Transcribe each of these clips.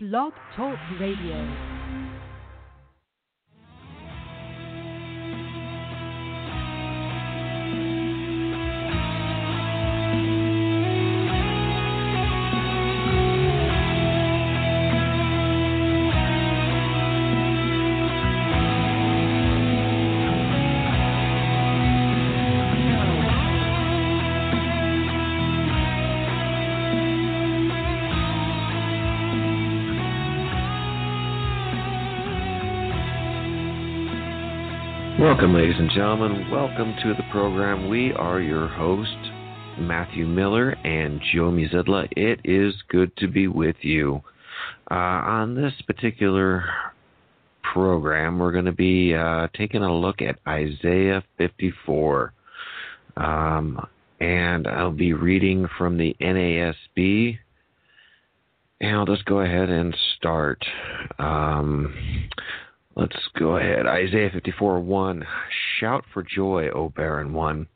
Blog Talk Radio. Welcome, ladies and gentlemen. Welcome to the program. We are your hosts, Matthew Miller and Joe Muzidla. It is good to be with you. Uh, on this particular program, we're going to be uh, taking a look at Isaiah 54. Um, and I'll be reading from the NASB. And I'll just go ahead and start. Um, Let's go ahead. Isaiah 54 1. Shout for joy, O barren one.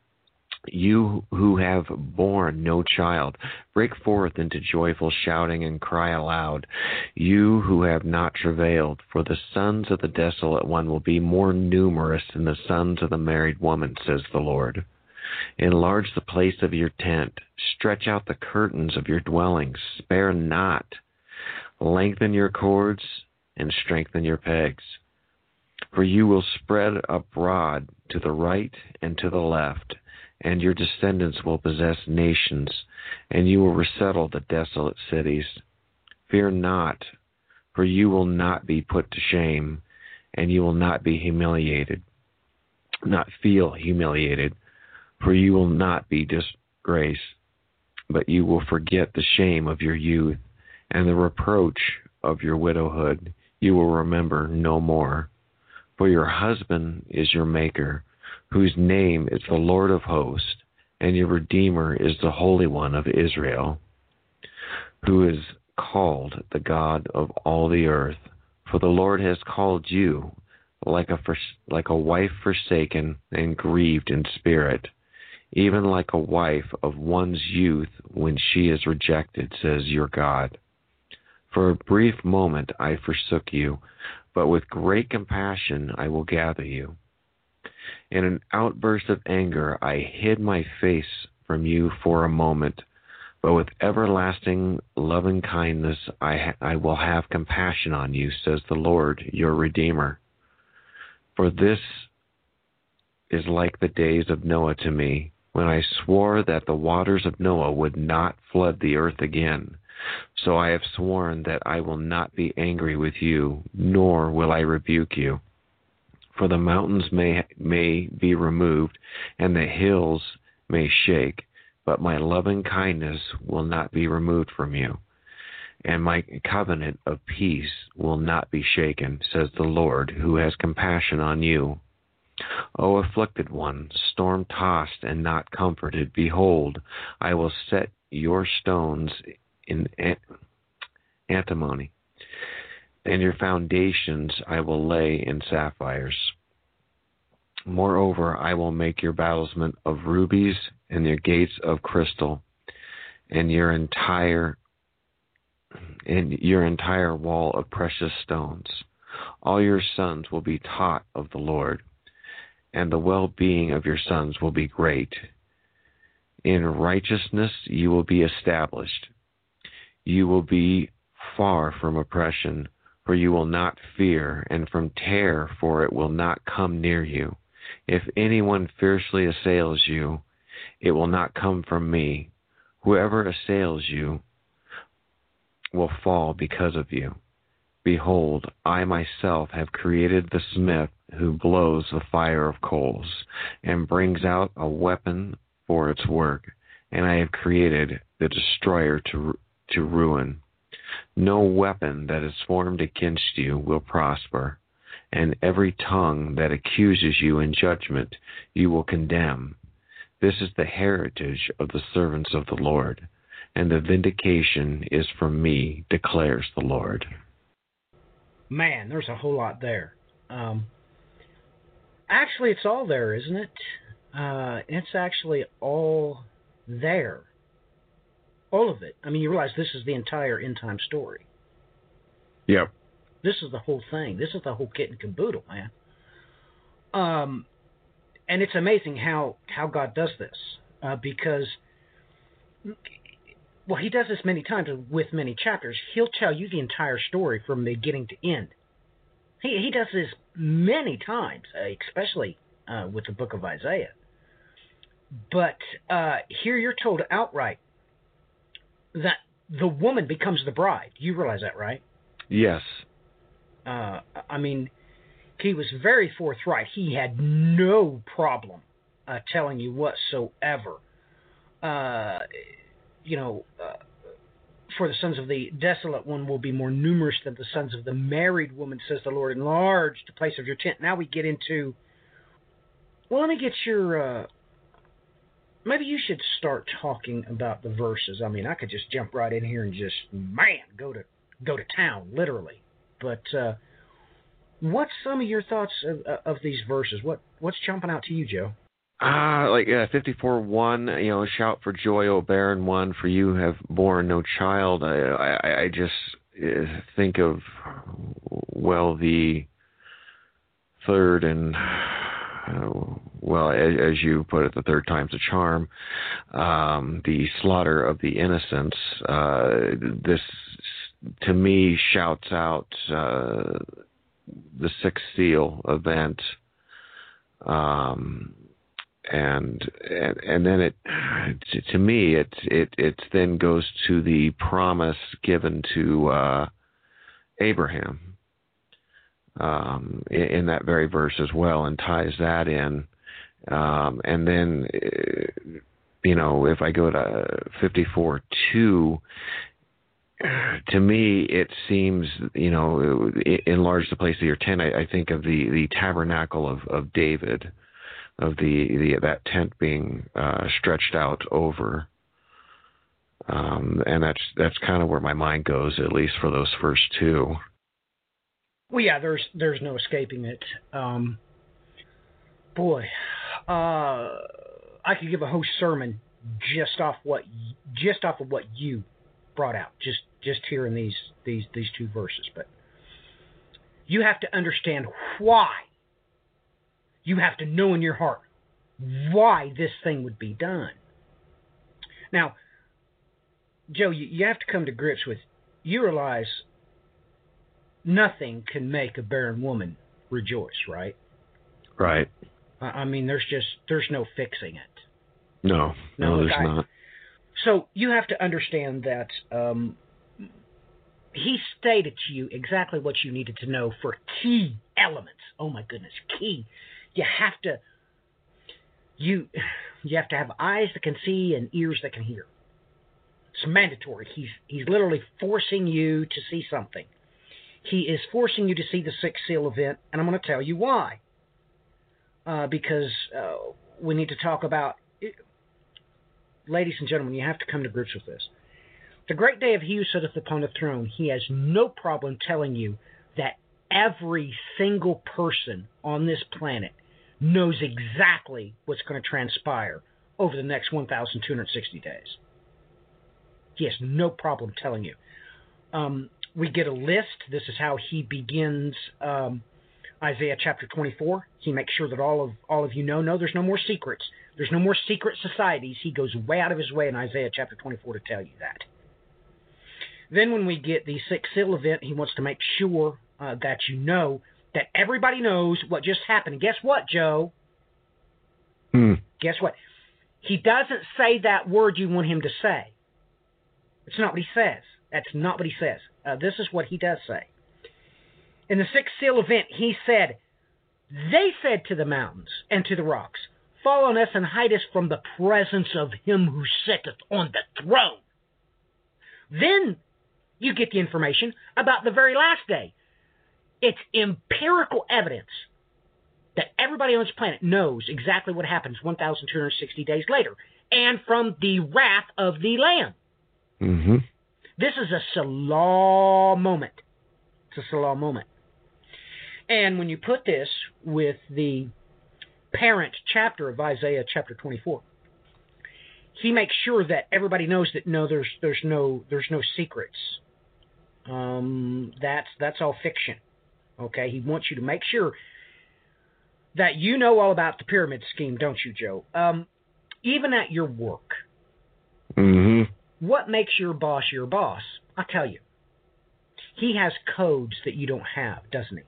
You who have borne no child, break forth into joyful shouting and cry aloud. You who have not travailed, for the sons of the desolate one will be more numerous than the sons of the married woman, says the Lord. Enlarge the place of your tent, stretch out the curtains of your dwellings, spare not. Lengthen your cords and strengthen your pegs. For you will spread abroad to the right and to the left, and your descendants will possess nations, and you will resettle the desolate cities. Fear not, for you will not be put to shame, and you will not be humiliated, not feel humiliated, for you will not be disgraced, but you will forget the shame of your youth, and the reproach of your widowhood you will remember no more. For your husband is your Maker, whose name is the Lord of hosts, and your Redeemer is the Holy One of Israel, who is called the God of all the earth. For the Lord has called you like a, like a wife forsaken and grieved in spirit, even like a wife of one's youth when she is rejected, says your God. For a brief moment I forsook you, but with great compassion I will gather you. In an outburst of anger, I hid my face from you for a moment, but with everlasting loving kindness I, ha- I will have compassion on you, says the Lord, your Redeemer. For this is like the days of Noah to me, when I swore that the waters of Noah would not flood the earth again. So I have sworn that I will not be angry with you, nor will I rebuke you. For the mountains may, may be removed, and the hills may shake, but my loving kindness will not be removed from you, and my covenant of peace will not be shaken, says the Lord, who has compassion on you. O afflicted one, storm tossed and not comforted, behold, I will set your stones in antimony, and your foundations I will lay in sapphires. Moreover, I will make your battlement of rubies and your gates of crystal, and your entire and your entire wall of precious stones. All your sons will be taught of the Lord, and the well being of your sons will be great. In righteousness you will be established. You will be far from oppression, for you will not fear, and from terror, for it will not come near you. If anyone fiercely assails you, it will not come from me. Whoever assails you will fall because of you. Behold, I myself have created the smith who blows the fire of coals, and brings out a weapon for its work, and I have created the destroyer to to ruin. No weapon that is formed against you will prosper, and every tongue that accuses you in judgment you will condemn. This is the heritage of the servants of the Lord, and the vindication is from me, declares the Lord. Man, there's a whole lot there. Um, actually, it's all there, isn't it? Uh, it's actually all there all of it. I mean, you realize this is the entire end time story. Yeah. This is the whole thing. This is the whole kit and caboodle, man. Um, and it's amazing how how God does this uh, because well, He does this many times with many chapters. He'll tell you the entire story from beginning to end. He he does this many times, uh, especially uh, with the book of Isaiah. But uh, here you're told outright that the woman becomes the bride. You realize that, right? Yes. Uh, I mean, he was very forthright. He had no problem uh, telling you whatsoever. Uh, you know, uh, for the sons of the desolate one will be more numerous than the sons of the married woman, says the Lord. Enlarge the place of your tent. Now we get into. Well, let me get your. Uh, maybe you should start talking about the verses. I mean, I could just jump right in here and just man go to go to town, literally. But uh, what's some of your thoughts of, of these verses? What what's jumping out to you, Joe? Ah, uh, like uh, 54 1, you know, shout for joy, O barren one, for you have borne no child. I, I, I just uh, think of, well, the third and, uh, well, as, as, you put it, the third time's a charm, um, the slaughter of the innocents. Uh, this, to me, shouts out uh, the sixth seal event. Um, and and and then it to, me it it it then goes to the promise given to uh, Abraham um, in, in, that very verse as well, and ties that in. Um, and then, uh, you know, if I go to 54 2, to me, it seems, you know, enlarge the place of your tent. I, I think of the, the tabernacle of, of David of the, the that tent being uh, stretched out over. Um, and that's that's kind of where my mind goes, at least for those first two. Well, yeah, there's there's no escaping it. Um, boy, uh, I could give a whole sermon just off what just off of what you brought out, just just hearing these these these two verses. But you have to understand why you have to know in your heart why this thing would be done. Now, Joe, you, you have to come to grips with you realize nothing can make a barren woman rejoice, right? Right. I mean, there's just there's no fixing it. No, no, no there's I, not. So you have to understand that um, he stated to you exactly what you needed to know for key elements. Oh my goodness, key you have to you you have to have eyes that can see and ears that can hear. It's mandatory. He's he's literally forcing you to see something. He is forcing you to see the six seal event, and I'm going to tell you why. Uh, because uh, we need to talk about, it. ladies and gentlemen, you have to come to grips with this. The great day of He who sitteth upon the throne, He has no problem telling you that every single person on this planet knows exactly what's going to transpire over the next 1,260 days. He has no problem telling you. Um, we get a list. This is how he begins um, Isaiah chapter 24. He makes sure that all of all of you know. No, there's no more secrets. There's no more secret societies. He goes way out of his way in Isaiah chapter 24 to tell you that. Then, when we get the six seal event, he wants to make sure uh, that you know that everybody knows what just happened. And guess what, Joe? Hmm. Guess what? He doesn't say that word you want him to say. It's not what he says. That's not what he says. Uh, this is what he does say. In the sixth seal event, he said, They said to the mountains and to the rocks, Fall on us and hide us from the presence of him who sitteth on the throne. Then you get the information about the very last day it's empirical evidence that everybody on this planet knows exactly what happens 1,260 days later, and from the wrath of the Lamb. Mm-hmm. This is a Selah moment. It's a Selah moment. And when you put this with the parent chapter of Isaiah chapter 24, he makes sure that everybody knows that no, there's there's no there's no secrets Um, that's that's all fiction. Okay, he wants you to make sure that you know all about the pyramid scheme, don't you, Joe? Um, even at your work, Mm-hmm. what makes your boss your boss? I'll tell you. He has codes that you don't have, doesn't he?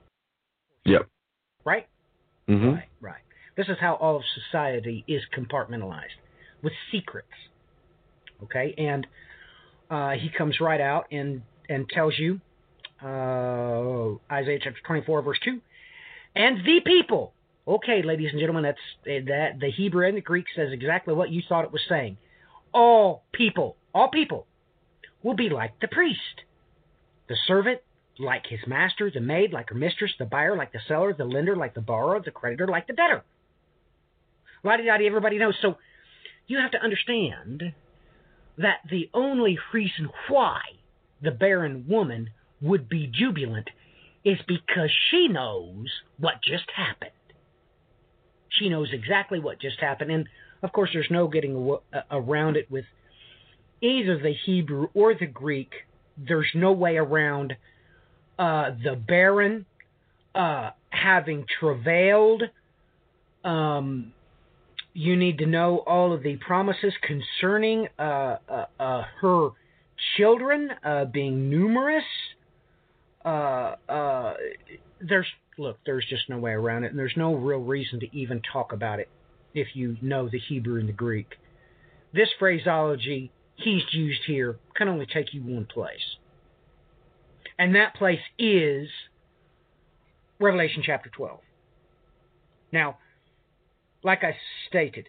Yep. Right? Mm-hmm. Right, right. This is how all of society is compartmentalized with secrets. Okay, and uh, he comes right out and and tells you, uh, Isaiah chapter 24, verse 2, and the people. Okay, ladies and gentlemen, that's that the Hebrew and the Greek says exactly what you thought it was saying. All people, all people, will be like the priest, the servant like his master, the maid like her mistress, the buyer like the seller, the lender like the borrower, the creditor like the debtor. La di everybody knows. So you have to understand that the only reason why the barren woman would be jubilant is because she knows what just happened. She knows exactly what just happened. And of course, there's no getting uh, around it with either the Hebrew or the Greek. There's no way around uh, the barren uh, having travailed. Um, you need to know all of the promises concerning uh, uh, uh, her children uh, being numerous. There's look, there's just no way around it, and there's no real reason to even talk about it if you know the Hebrew and the Greek. This phraseology he's used here can only take you one place, and that place is Revelation chapter 12. Now, like I stated,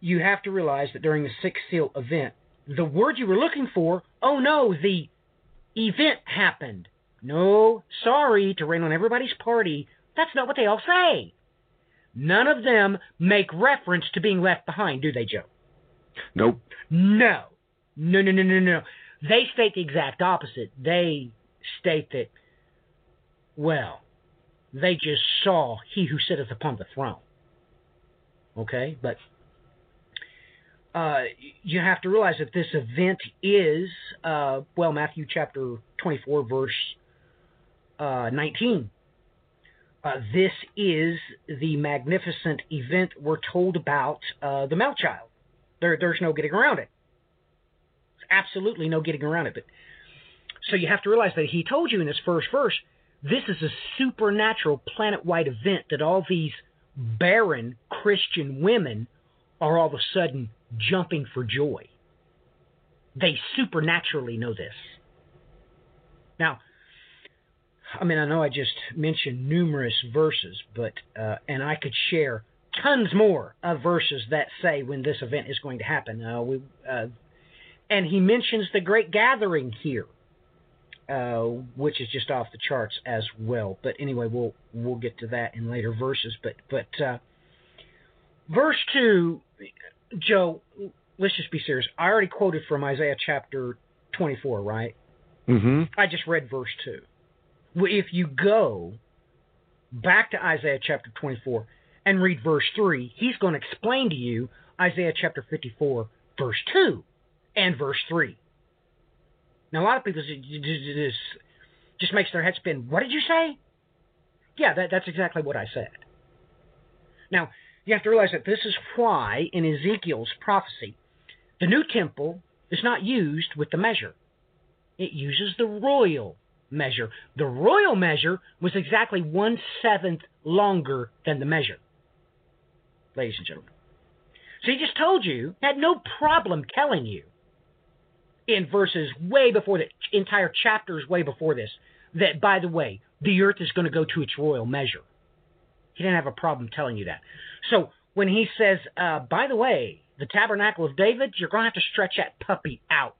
you have to realize that during the sixth seal event, the word you were looking for, oh no, the event happened. No, sorry to rain on everybody's party. That's not what they all say. None of them make reference to being left behind, do they, Joe? Nope. No. No, no, no, no, no. They state the exact opposite. They state that, well, they just saw he who sitteth upon the throne. Okay? But uh, you have to realize that this event is, uh, well, Matthew chapter 24, verse uh, 19. Uh, this is the magnificent event we're told about uh, the male child. There, there's no getting around it. Absolutely no getting around it. But so you have to realize that he told you in his first verse, this is a supernatural planet-wide event that all these barren Christian women are all of a sudden jumping for joy. They supernaturally know this. Now, I mean, I know I just mentioned numerous verses, but uh, and I could share tons more of verses that say when this event is going to happen. Uh, we, uh, and he mentions the great gathering here, uh, which is just off the charts as well. But anyway, we'll we'll get to that in later verses. But but uh, verse two, Joe, let's just be serious. I already quoted from Isaiah chapter twenty-four, right? Mm-hmm. I just read verse 2. Well, If you go back to Isaiah chapter 24 and read verse 3, he's going to explain to you Isaiah chapter 54, verse 2 and verse 3. Now, a lot of people just, just, makes their head spin. What did you say? Yeah, that, that's exactly what I said. Now, you have to realize that this is why in Ezekiel's prophecy, the new temple is not used with the measure it uses the royal measure. The royal measure was exactly one seventh longer than the measure, ladies and gentlemen. So he just told you, had no problem telling you in verses way before the entire chapters way before this, that by the way, the earth is going to go to its royal measure. He didn't have a problem telling you that. So when he says, uh, by the way, the tabernacle of David, you're going to have to stretch that puppy out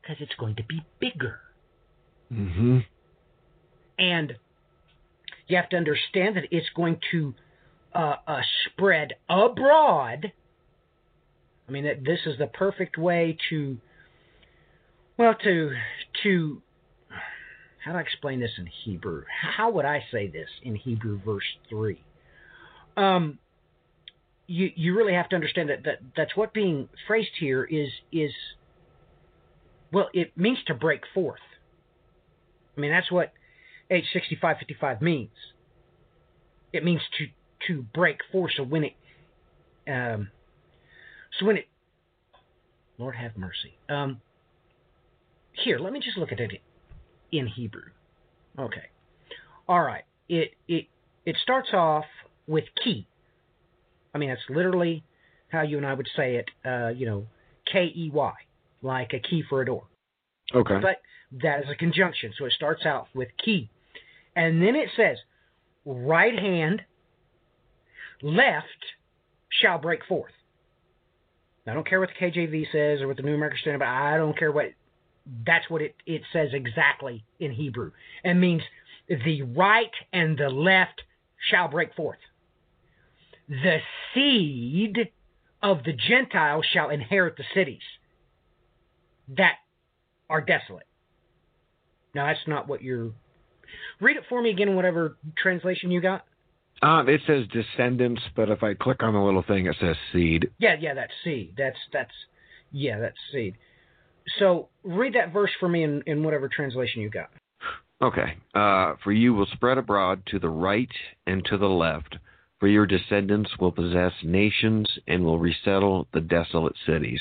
because it's going to be bigger. Mm-hmm. And you have to understand that it's going to uh, uh, spread abroad. I mean, that this is the perfect way to, well, to to how do I explain this in Hebrew? How would I say this in Hebrew, verse three? Um, you you really have to understand that, that that's what being phrased here is is Well, it means to break forth. I mean, that's what H6555 means. It means to to break forth. So when it, um, so when it, Lord have mercy. Um, here, let me just look at it in Hebrew. Okay. All right. It it it starts off with key. I mean, that's literally how you and I would say it. Uh, you know, K E Y, like a key for a door. Okay. But that is a conjunction, so it starts out with key, and then it says, right hand, left shall break forth. I don't care what the KJV says or what the New American Standard, but I don't care what. That's what it, it says exactly in Hebrew. It means the right and the left shall break forth. The seed of the Gentiles shall inherit the cities that are desolate. Now, that's not what you're. Read it for me again, whatever translation you got. Um, it says descendants, but if I click on the little thing, it says seed. Yeah, yeah, that's seed. That's that's yeah, that's seed. So read that verse for me in, in whatever translation you got. Okay. Uh, for you will spread abroad to the right and to the left, for your descendants will possess nations and will resettle the desolate cities.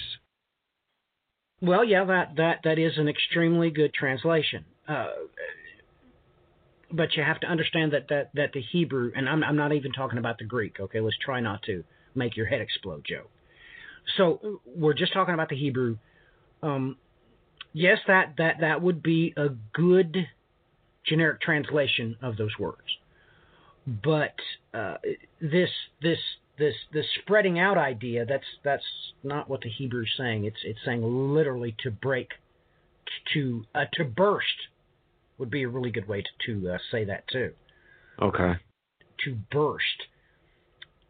Well, yeah, that that that is an extremely good translation. Uh, but you have to understand that that that the Hebrew, and I'm I'm not even talking about the Greek. Okay, let's try not to make your head explode, Joe. So we're just talking about the Hebrew. Um, yes, that that that would be a good generic translation of those words. But uh, this this this this spreading out idea that's that's not what the Hebrew is saying. It's it's saying literally to break, to uh, to burst, would be a really good way to, to uh, say that too. Okay. To burst,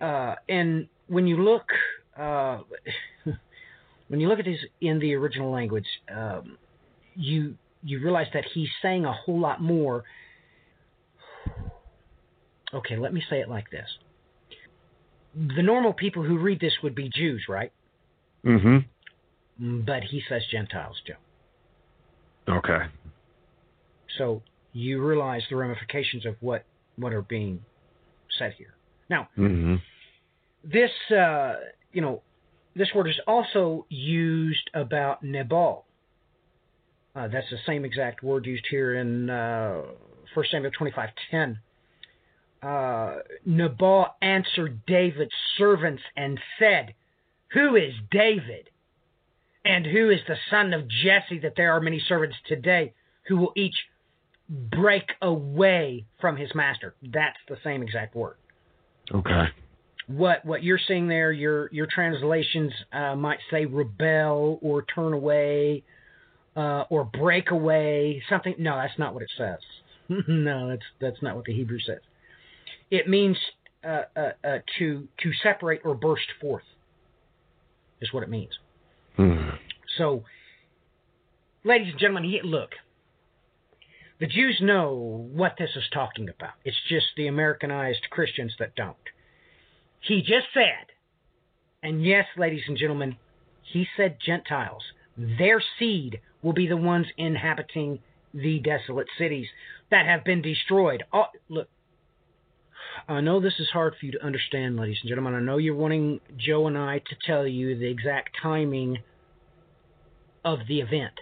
uh, and when you look uh, when you look at this in the original language, um, you you realize that he's saying a whole lot more. Okay, let me say it like this. The normal people who read this would be Jews, right? Mm-hmm. But he says Gentiles, Joe. Okay. So you realize the ramifications of what, what are being said here. Now, Mm-hmm. this uh, you know, this word is also used about Nabal. Uh, that's the same exact word used here in uh, 1 Samuel 25:10. Uh, Nabal answered David's servants and said, "Who is David, and who is the son of Jesse that there are many servants today who will each break away from his master?" That's the same exact word Okay. What what you're seeing there, your your translations uh, might say rebel or turn away uh, or break away, something. No, that's not what it says. no, that's that's not what the Hebrew says. It means uh, uh, uh, to to separate or burst forth. Is what it means. Hmm. So, ladies and gentlemen, look. The Jews know what this is talking about. It's just the Americanized Christians that don't. He just said, and yes, ladies and gentlemen, he said Gentiles. Their seed will be the ones inhabiting the desolate cities that have been destroyed. Oh, look, I know this is hard for you to understand, ladies and gentlemen. I know you're wanting Joe and I to tell you the exact timing of the event.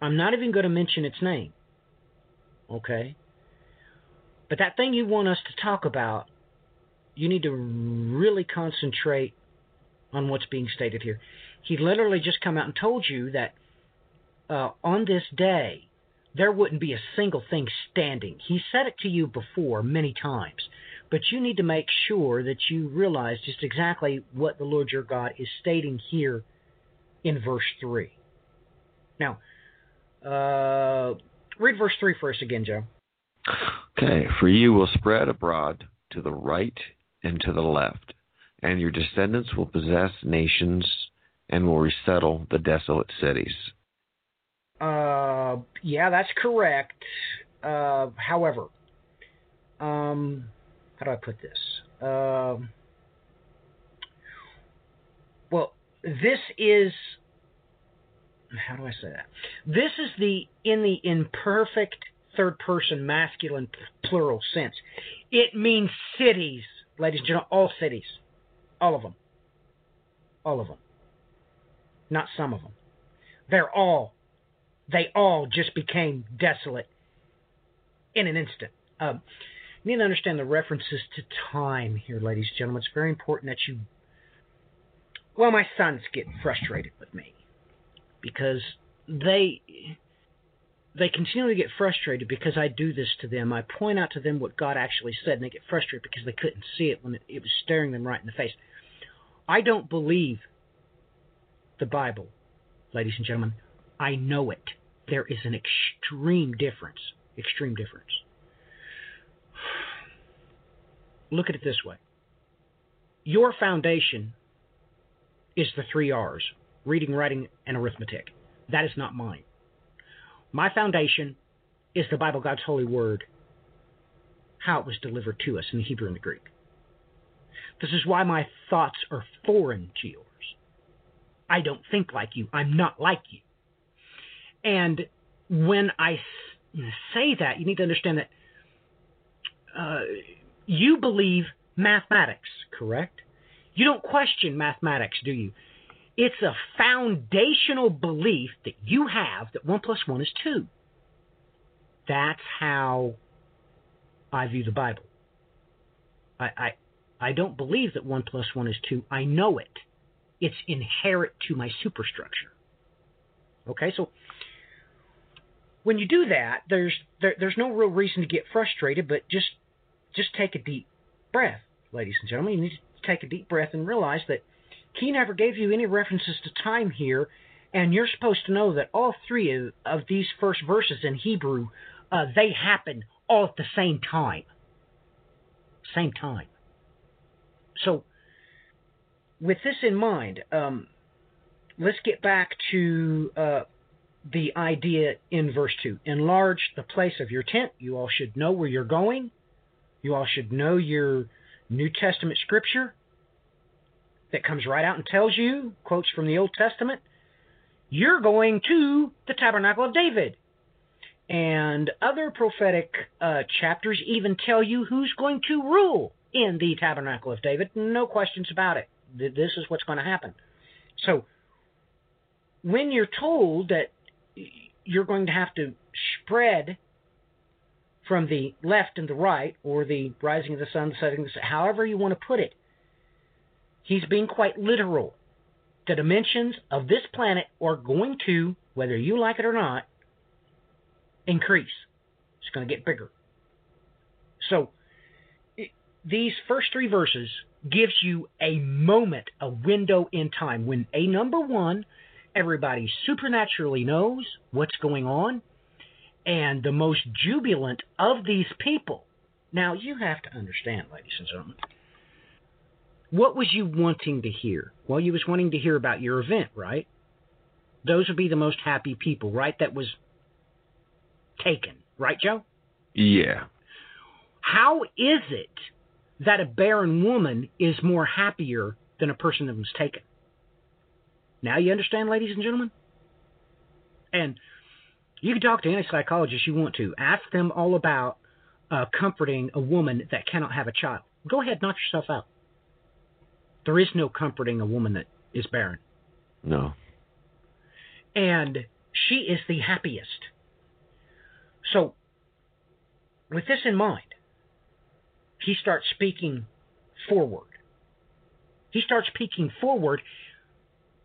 I'm not even going to mention its name. Okay? But that thing you want us to talk about, you need to really concentrate on what's being stated here. He literally just come out and told you that uh, on this day, there wouldn't be a single thing standing. He said it to you before many times, but you need to make sure that you realize just exactly what the Lord your God is stating here in verse 3. Now, uh, read verse 3 for us again, Joe. Okay. For you will spread abroad to the right and to the left, and your descendants will possess nations and will resettle the desolate cities. Uh, yeah, that's correct. Uh, however, um, how do I put this? Um, well, this is how do I say that? This is the in the imperfect third person masculine plural sense. It means cities, ladies and gentlemen, all cities, all of them, all of them, not some of them. They're all, they all just became desolate in an instant. Um, you need to understand the references to time here, ladies and gentlemen. It's very important that you. Well, my sons get frustrated with me because they they continually get frustrated because I do this to them. I point out to them what God actually said, and they get frustrated because they couldn't see it when it, was staring them right in the face. I don't believe the Bible, ladies and gentlemen. I know it. There is an extreme difference. Extreme difference. Look at it this way your foundation is the three R's reading, writing, and arithmetic. That is not mine. My foundation is the Bible, God's holy word, how it was delivered to us in the Hebrew and the Greek. This is why my thoughts are foreign to yours. I don't think like you. I'm not like you. And when I say that, you need to understand that uh, you believe mathematics, correct? You don't question mathematics, do you? It's a foundational belief that you have that 1 plus 1 is 2. That's how I view the Bible. I, I, I don't believe that 1 plus 1 is 2. I know it. It's inherent to my superstructure. Okay, so when you do that, there's there, there's no real reason to get frustrated, but just just take a deep breath, ladies and gentlemen. You need to take a deep breath and realize that he never gave you any references to time here, and you're supposed to know that all three of, of these first verses in Hebrew, uh, they happen all at the same time. Same time. So, with this in mind, um, let's get back to uh, the idea in verse 2. Enlarge the place of your tent. You all should know where you're going. You all should know your New Testament scripture that comes right out and tells you, quotes from the Old Testament, you're going to the tabernacle of David. And other prophetic uh, chapters even tell you who's going to rule in the tabernacle of David. No questions about it. This is what's going to happen. So, when you're told that you're going to have to spread from the left and the right, or the rising of the sun, the setting the sun, however you want to put it, he's being quite literal. The dimensions of this planet are going to, whether you like it or not, increase. It's going to get bigger. So, it, these first three verses gives you a moment, a window in time when a number one, everybody supernaturally knows what's going on, and the most jubilant of these people. Now, you have to understand, ladies and gentlemen, what was you wanting to hear? Well, you was wanting to hear about your event, right? Those would be the most happy people, right? That was taken, right, Joe? Yeah. How is it that a barren woman is more happier than a person that was taken? Now you understand, ladies and gentlemen? And you can talk to any psychologist you want to. Ask them all about uh, comforting a woman that cannot have a child. Go ahead, knock yourself out. There is no comforting a woman that is barren. No. And she is the happiest. So, with this in mind, he starts speaking forward. He starts speaking forward.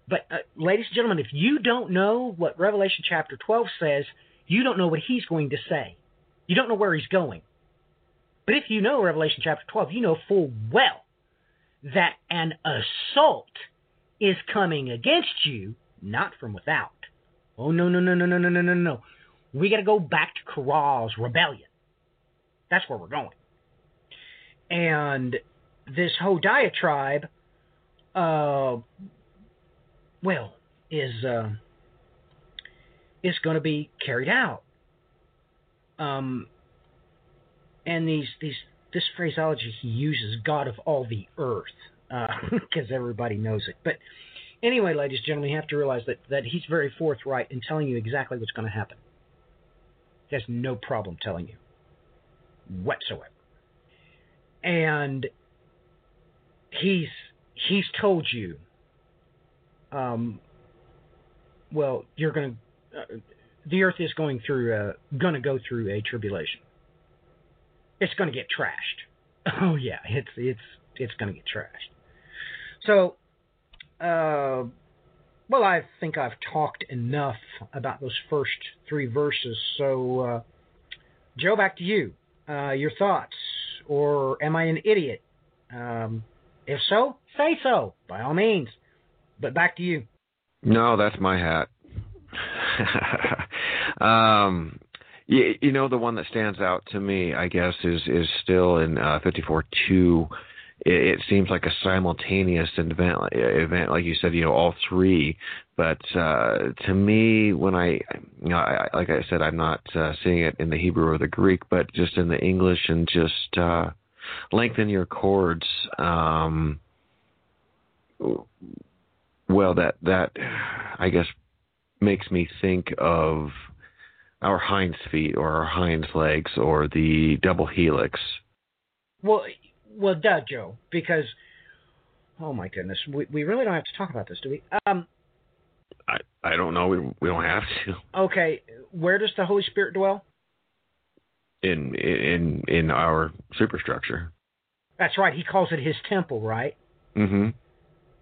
But, uh, ladies and gentlemen, if you don't know what Revelation chapter 12 says, you don't know what he's going to say. You don't know where he's going. But if you know Revelation chapter 12, you know full well that an assault is coming against you, not from without. Oh, no, no, no, no, no, no, no, no, no. We got to go back to Korah's rebellion. That's where we're going. And this whole diatribe, uh, well, is uh, is going to be carried out. Um, and these these this phraseology he uses, God of all the earth, because uh, everybody knows it. But Anyway, ladies and gentlemen, you have to realize that, that he's very forthright in telling you exactly what's going to happen. He has no problem telling you whatsoever. And he's he's told you, um, well, you're going to, uh, the earth is going through, uh, going to go through a tribulation. It's going to get trashed. Oh yeah, it's it's it's going to get trashed. So, uh, well, I think I've talked enough about those first three verses. So, uh, Joe, back to you. Uh, your thoughts, or am I an idiot? Um, if so, say so by all means. But back to you. No, that's my hat. um, you, you know, the one that stands out to me, I guess, is is still in uh, 54-2. It, it seems like a simultaneous event, event, like you said, you know, all three. But uh, to me, when I, you know, I, like I said, I'm not uh, seeing it in the Hebrew or the Greek, but just in the English and just uh, lengthen your cords. Um, well, that that I guess makes me think of our hind feet or our hind legs or the double helix. Well, well, duh, Joe, because oh my goodness, we we really don't have to talk about this, do we? Um, I I don't know. We we don't have to. Okay, where does the Holy Spirit dwell? In in in our superstructure. That's right. He calls it his temple, right? Mm-hmm.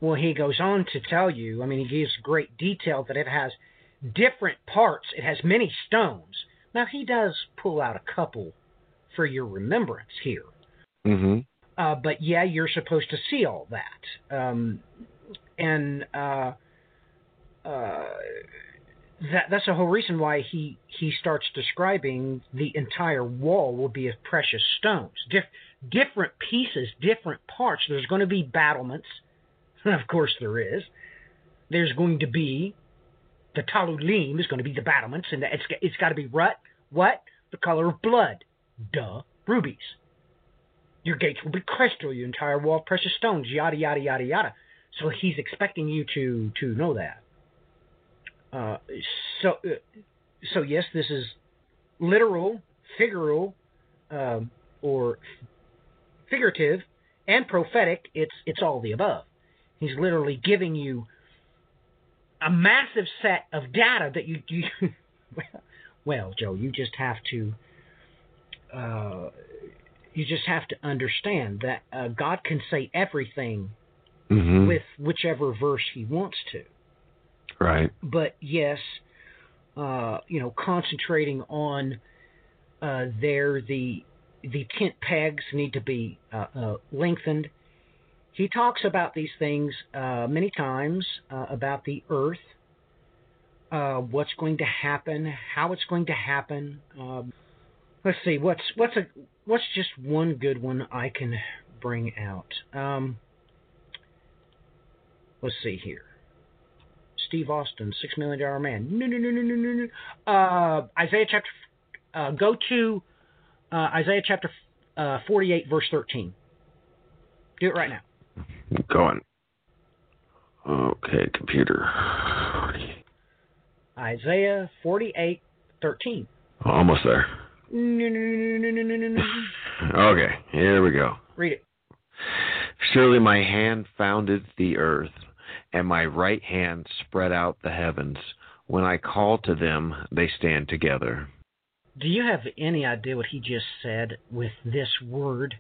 Well, he goes on to tell you. I mean, he gives great detail that it has different parts. It has many stones. Now he does pull out a couple for your remembrance here. Mm-hmm. Uh, but yeah, you're supposed to see all that. Um, and uh, uh, that that's the whole reason why he he starts describing the entire wall will be of precious stones, Dif- different pieces, different parts. There's going to be battlements, of course there is. There's going to be the talulim is going to be the battlements, and it's it's got to be rut what the color of blood, duh, rubies. Your gates will be crystal, your entire wall of precious stones, yada yada yada yada. So he's expecting you to to know that. Uh, so, uh, so yes, this is literal, figural, um, or figurative and prophetic. It's it's all the above. He's literally giving you a massive set of data that you, you well, Joe, you just have to uh, you just have to understand that uh, God can say everything mm-hmm. with whichever verse He wants to. Right. But yes, uh, you know, concentrating on uh, there the the tent pegs need to be uh, uh, lengthened. He talks about these things uh, many times uh, about the earth, what's going to happen, how it's going to happen. Um, let's see, what's what's a what's just one good one I can bring out. Um, let's see here. Steve Austin, Six Million Dollar Man. No, no, no, no, no, no, no. Uh, Isaiah chapter. Uh, go to uh, Isaiah chapter uh, 48, verse 13. Do it right now. Going. Okay, computer. Isaiah 48, 13. Almost there. Okay, here we go. Read it. Surely my hand founded the earth and my right hand spread out the heavens. When I call to them, they stand together. Do you have any idea what he just said with this word,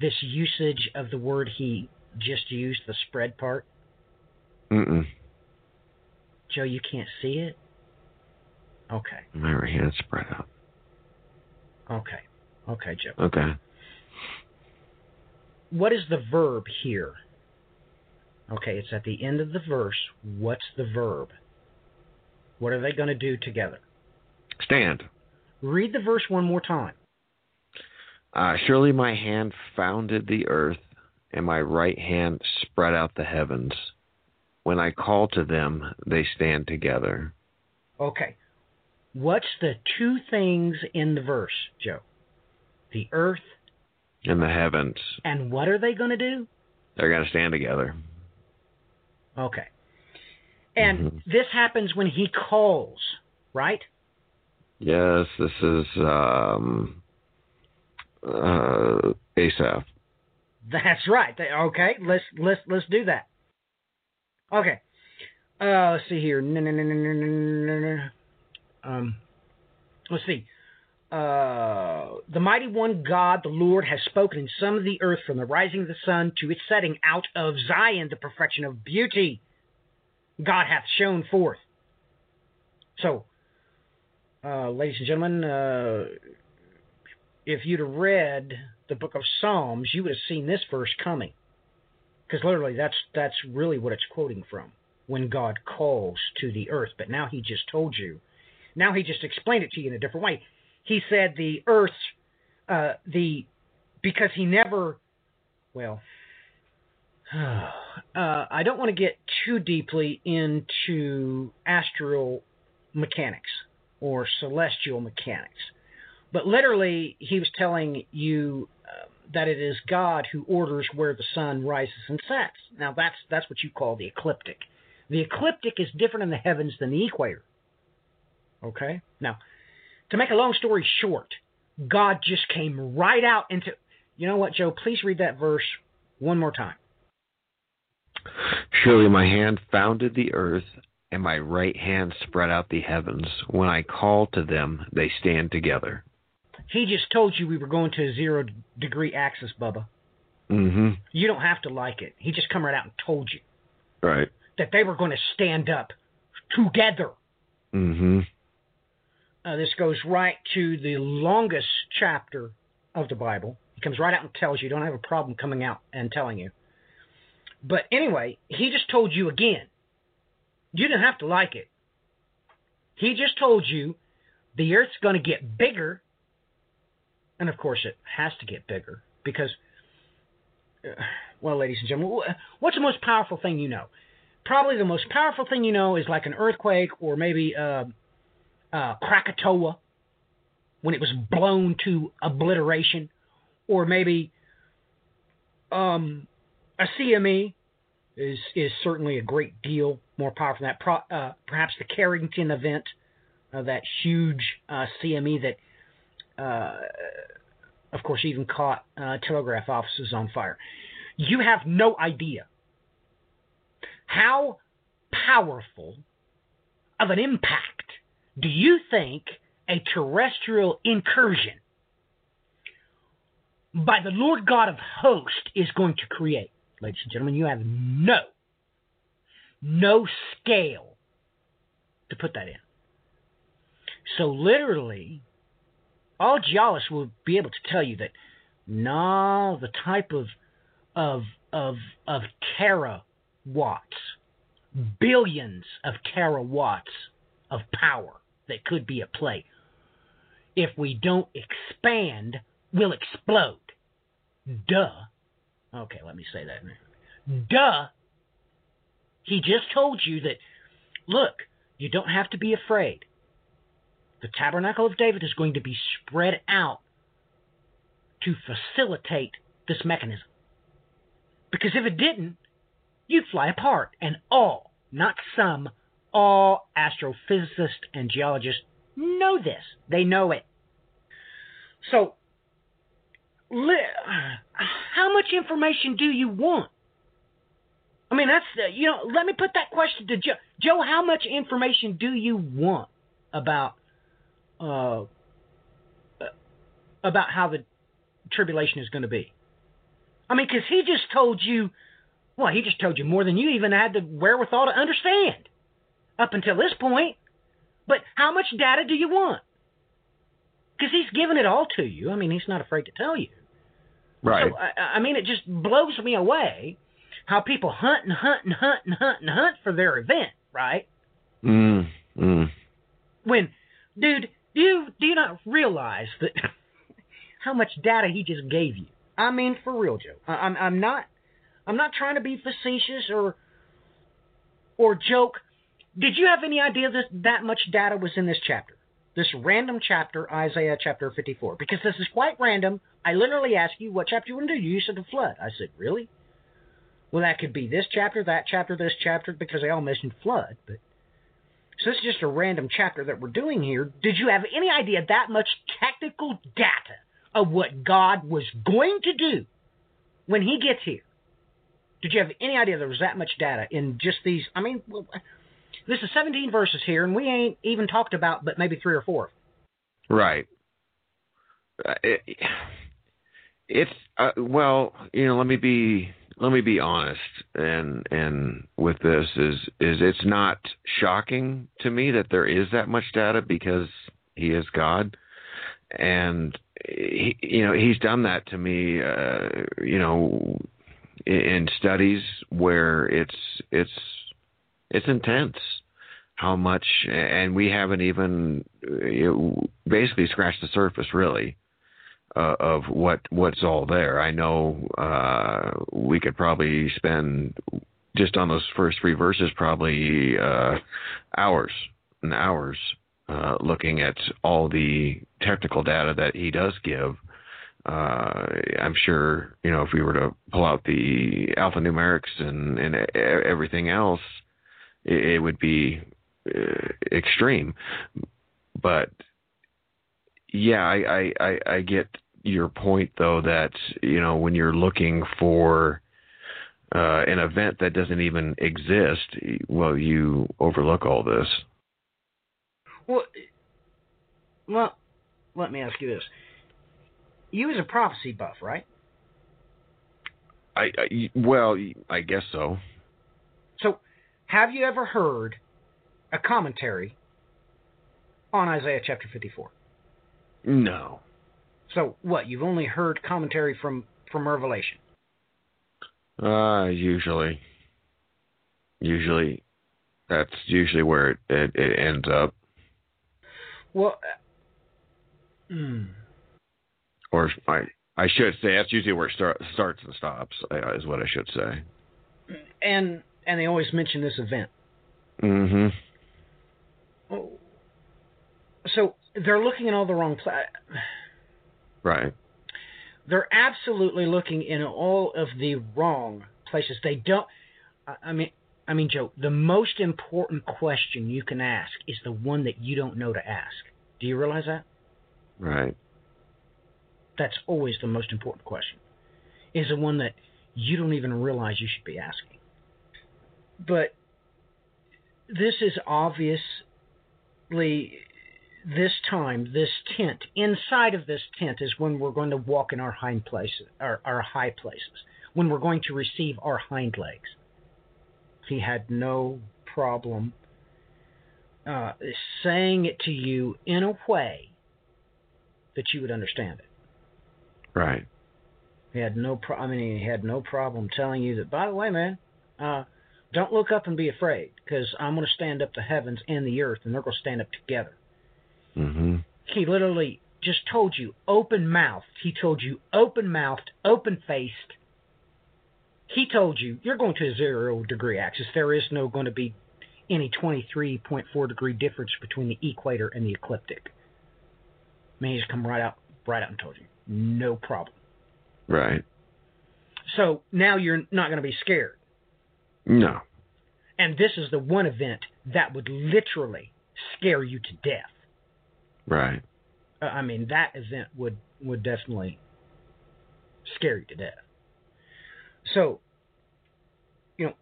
this usage of the word he just used, the spread part? Mm-mm. Joe, you can't see it? Okay. My right hand spread out. Okay. Okay, Joe. Okay. What is the verb here? Okay, it's at the end of the verse. What's the verb? What are they going to do together? Stand. Read the verse one more time. Uh, surely my hand founded the earth, and my right hand spread out the heavens. When I call to them, they stand together. Okay. What's the two things in the verse, Joe? The earth and the heavens. And what are they going to do? They're going to stand together. Okay. And Mhm. this happens when he calls, right? Yes, this is um, uh, Asaph. That's right. Okay, let's let's let's do that. Okay. Uh, let's see here. Um, let's see. Uh, the mighty one God, the Lord, has spoken in some of the earth from the rising of the sun to its setting out of Zion, the perfection of beauty. God hath shown forth. So, uh, ladies and gentlemen, uh, if you'd have read the book of Psalms, you would have seen this verse coming. Because literally, that's that's really what it's quoting from when God calls to the earth. But now He just told you. Now He just explained it to you in a different way. He said the earth, uh, the because He never, well, uh, I don't want to get too deeply into astral mechanics or celestial mechanics. But literally, he was telling you uh, that it is God who orders where the sun rises and sets. Now, that's that's what you call the ecliptic. The ecliptic is different in the heavens than the equator. Okay. Now, to make a long story short, God just came right out into. You know what, Joe? Please read that verse one more time. Surely my hand founded the earth, and my right hand spread out the heavens. When I call to them, they stand together. He just told you we were going to a zero degree axis, Bubba. Mm-hmm. You don't have to like it. He just come right out and told you Right. that they were going to stand up together. Mm-hmm. Uh, this goes right to the longest chapter of the Bible. He comes right out and tells you. Don't have a problem coming out and telling you. But anyway, he just told you again. You didn't have to like it. He just told you the earth's going to get bigger. And of course, it has to get bigger because, uh, well, ladies and gentlemen, what's the most powerful thing you know? Probably the most powerful thing you know is like an earthquake or maybe uh, uh, Krakatoa when it was blown to obliteration, or maybe um, a CME is is certainly a great deal more powerful than that. Pro, uh, perhaps the Carrington event, uh, that huge uh, CME that, of course, even caught uh, telegraph offices on fire. You have no idea how powerful of an impact do you think a terrestrial incursion by the Lord God of hosts is going to create? Ladies and gentlemen, you have no, no scale to put that in. So literally, all geologists will be able to tell you that no, the type of of of of terawatts, billions of terawatts of power that could be at play. If we don't expand, we'll explode. Duh. Okay, let me say that. Duh. He just told you that, look, you don't have to be afraid. The tabernacle of David is going to be spread out to facilitate this mechanism. Because if it didn't, you'd fly apart. And all, not some, all astrophysicists and geologists know this. They know it. So, how much information do you want? I mean, that's the, you know. Let me put that question to Joe. Joe, how much information do you want about uh, about how the tribulation is going to be? I mean, because he just told you. Well, he just told you more than you even had the wherewithal to understand up until this point. But how much data do you want? Because he's given it all to you. I mean, he's not afraid to tell you. Right. So, I, I mean, it just blows me away how people hunt and hunt and hunt and hunt and hunt for their event, right? Mm. Mm. When, dude, do you do you not realize that how much data he just gave you? I mean, for real, Joe. I, I'm I'm not I'm not trying to be facetious or or joke. Did you have any idea that that much data was in this chapter? This random chapter, Isaiah chapter 54. Because this is quite random. I literally asked you what chapter you want to do. You said the flood. I said, really? Well, that could be this chapter, that chapter, this chapter, because they all mention flood. But so this is just a random chapter that we're doing here. Did you have any idea that much technical data of what God was going to do when He gets here? Did you have any idea there was that much data in just these? I mean, this is 17 verses here, and we ain't even talked about but maybe three or four. Right. Uh, it, it's uh, well, you know. Let me be let me be honest, and and with this is is it's not shocking to me that there is that much data because He is God, and he, you know He's done that to me. Uh, you know, in studies where it's it's it's intense how much and we haven't even you know, basically scratched the surface really uh, of what what's all there i know uh, we could probably spend just on those first three verses probably uh, hours and hours uh, looking at all the technical data that he does give uh, I'm sure you know if we were to pull out the alphanumerics and and everything else, it, it would be uh, extreme. But yeah, I, I I get your point though that you know when you're looking for uh, an event that doesn't even exist, well, you overlook all this. Well, well, let me ask you this: you was a prophecy buff, right? I, I well, I guess so. So, have you ever heard a commentary on Isaiah chapter 54? No. So, what? You've only heard commentary from from Revelation? Uh, usually. Usually, that's usually where it it, it ends up. Well, uh, hmm or I I should say that's usually where it start, starts and stops uh, is what I should say. And and they always mention this event. Mm-hmm. Oh, so they're looking in all the wrong places. Right. They're absolutely looking in all of the wrong places. They don't. I mean, I mean, Joe. The most important question you can ask is the one that you don't know to ask. Do you realize that? Right that's always the most important question, is the one that you don't even realize you should be asking. But this is obviously this time, this tent. Inside of this tent is when we're going to walk in our hind places, our, our high places, when we're going to receive our hind legs. He had no problem uh, saying it to you in a way that you would understand it. Right. He had no pro- I mean, he had no problem telling you that. By the way, man, uh, don't look up and be afraid, because I'm going to stand up the heavens and the earth, and they're going to stand up together. Mm-hmm. He literally just told you open mouthed. He told you open mouthed, open faced. He told you you're going to a zero degree axis. There is no going to be any 23.4 degree difference between the equator and the ecliptic. I mean, he just come right out, right out and told you no problem. Right. So now you're not going to be scared. No. And this is the one event that would literally scare you to death. Right. I mean, that event would would definitely scare you to death. So, you know,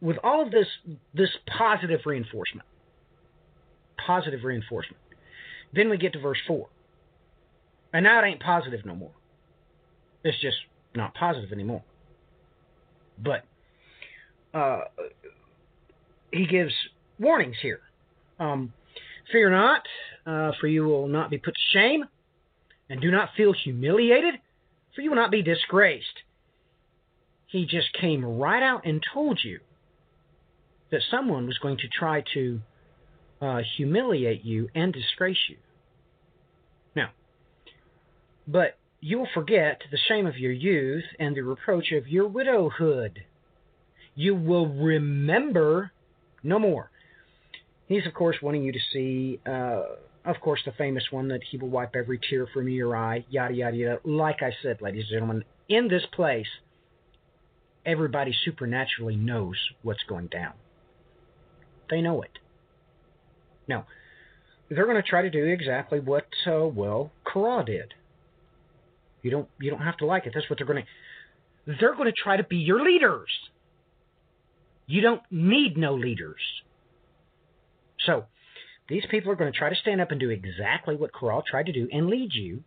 with all of this this positive reinforcement, positive reinforcement, then we get to verse four. And now it ain't positive no more. It's just not positive anymore. But uh, he gives warnings here. Um, Fear not, uh, for you will not be put to shame, and do not feel humiliated, for you will not be disgraced. He just came right out and told you that someone was going to try to uh, humiliate you and disgrace you. Now, but you will forget the shame of your youth and the reproach of your widowhood. You will remember no more. He's, of course, wanting you to see, uh, of course, the famous one that he will wipe every tear from your eye, yada, yada, yada. Like I said, ladies and gentlemen, in this place, everybody supernaturally knows what's going down. They know it. Now, they're going to try to do exactly what, uh, well, Korah did. You don't, you don't have to like it. That's what they're going to. They're going to try to be your leaders. You don't need no leaders. So, these people are going to try to stand up and do exactly what Korah tried to do and lead you.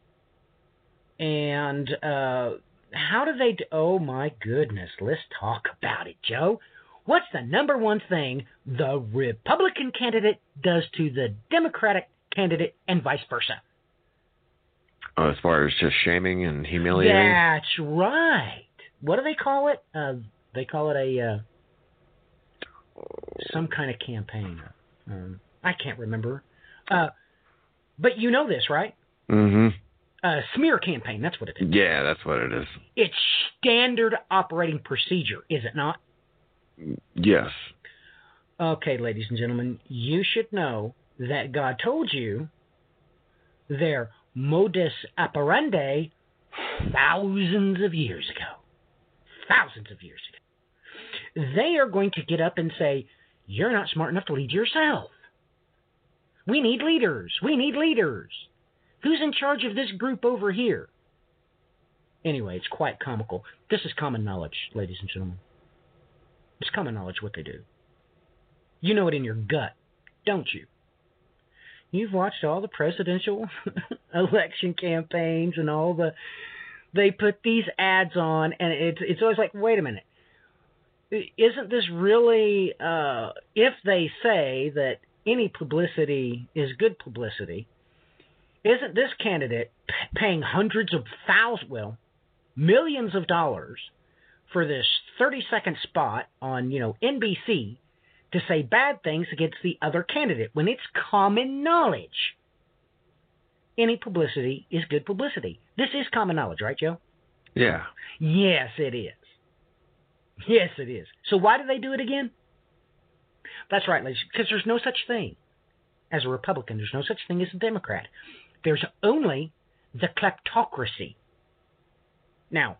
And uh, how do they? Do, oh my goodness! Let's talk about it, Joe. What's the number one thing the Republican candidate does to the Democratic candidate, and vice versa? Oh, as far as just shaming and humiliating. That's right. What do they call it? Uh, they call it a uh, some kind of campaign. Um, I can't remember. Uh, but you know this, right? Mm-hmm. A smear campaign. That's what it is. Yeah, that's what it is. It's standard operating procedure, is it not? Yes. Okay, ladies and gentlemen, you should know that God told you their modus operandi thousands of years ago. Thousands of years ago. They are going to get up and say, You're not smart enough to lead yourself. We need leaders. We need leaders. Who's in charge of this group over here? Anyway, it's quite comical. This is common knowledge, ladies and gentlemen. It's common knowledge what they do. You know it in your gut, don't you? You've watched all the presidential election campaigns and all the they put these ads on and it's it's always like, wait a minute. Isn't this really uh if they say that any publicity is good publicity, isn't this candidate paying hundreds of thousands, well, millions of dollars for this 30 second spot on, you know, NBC to say bad things against the other candidate when it's common knowledge? Any publicity is good publicity. This is common knowledge, right, Joe? Yeah. Yes, it is. Yes, it is. So why do they do it again? That's right, ladies, because there's no such thing as a Republican. There's no such thing as a Democrat. There's only the kleptocracy. Now,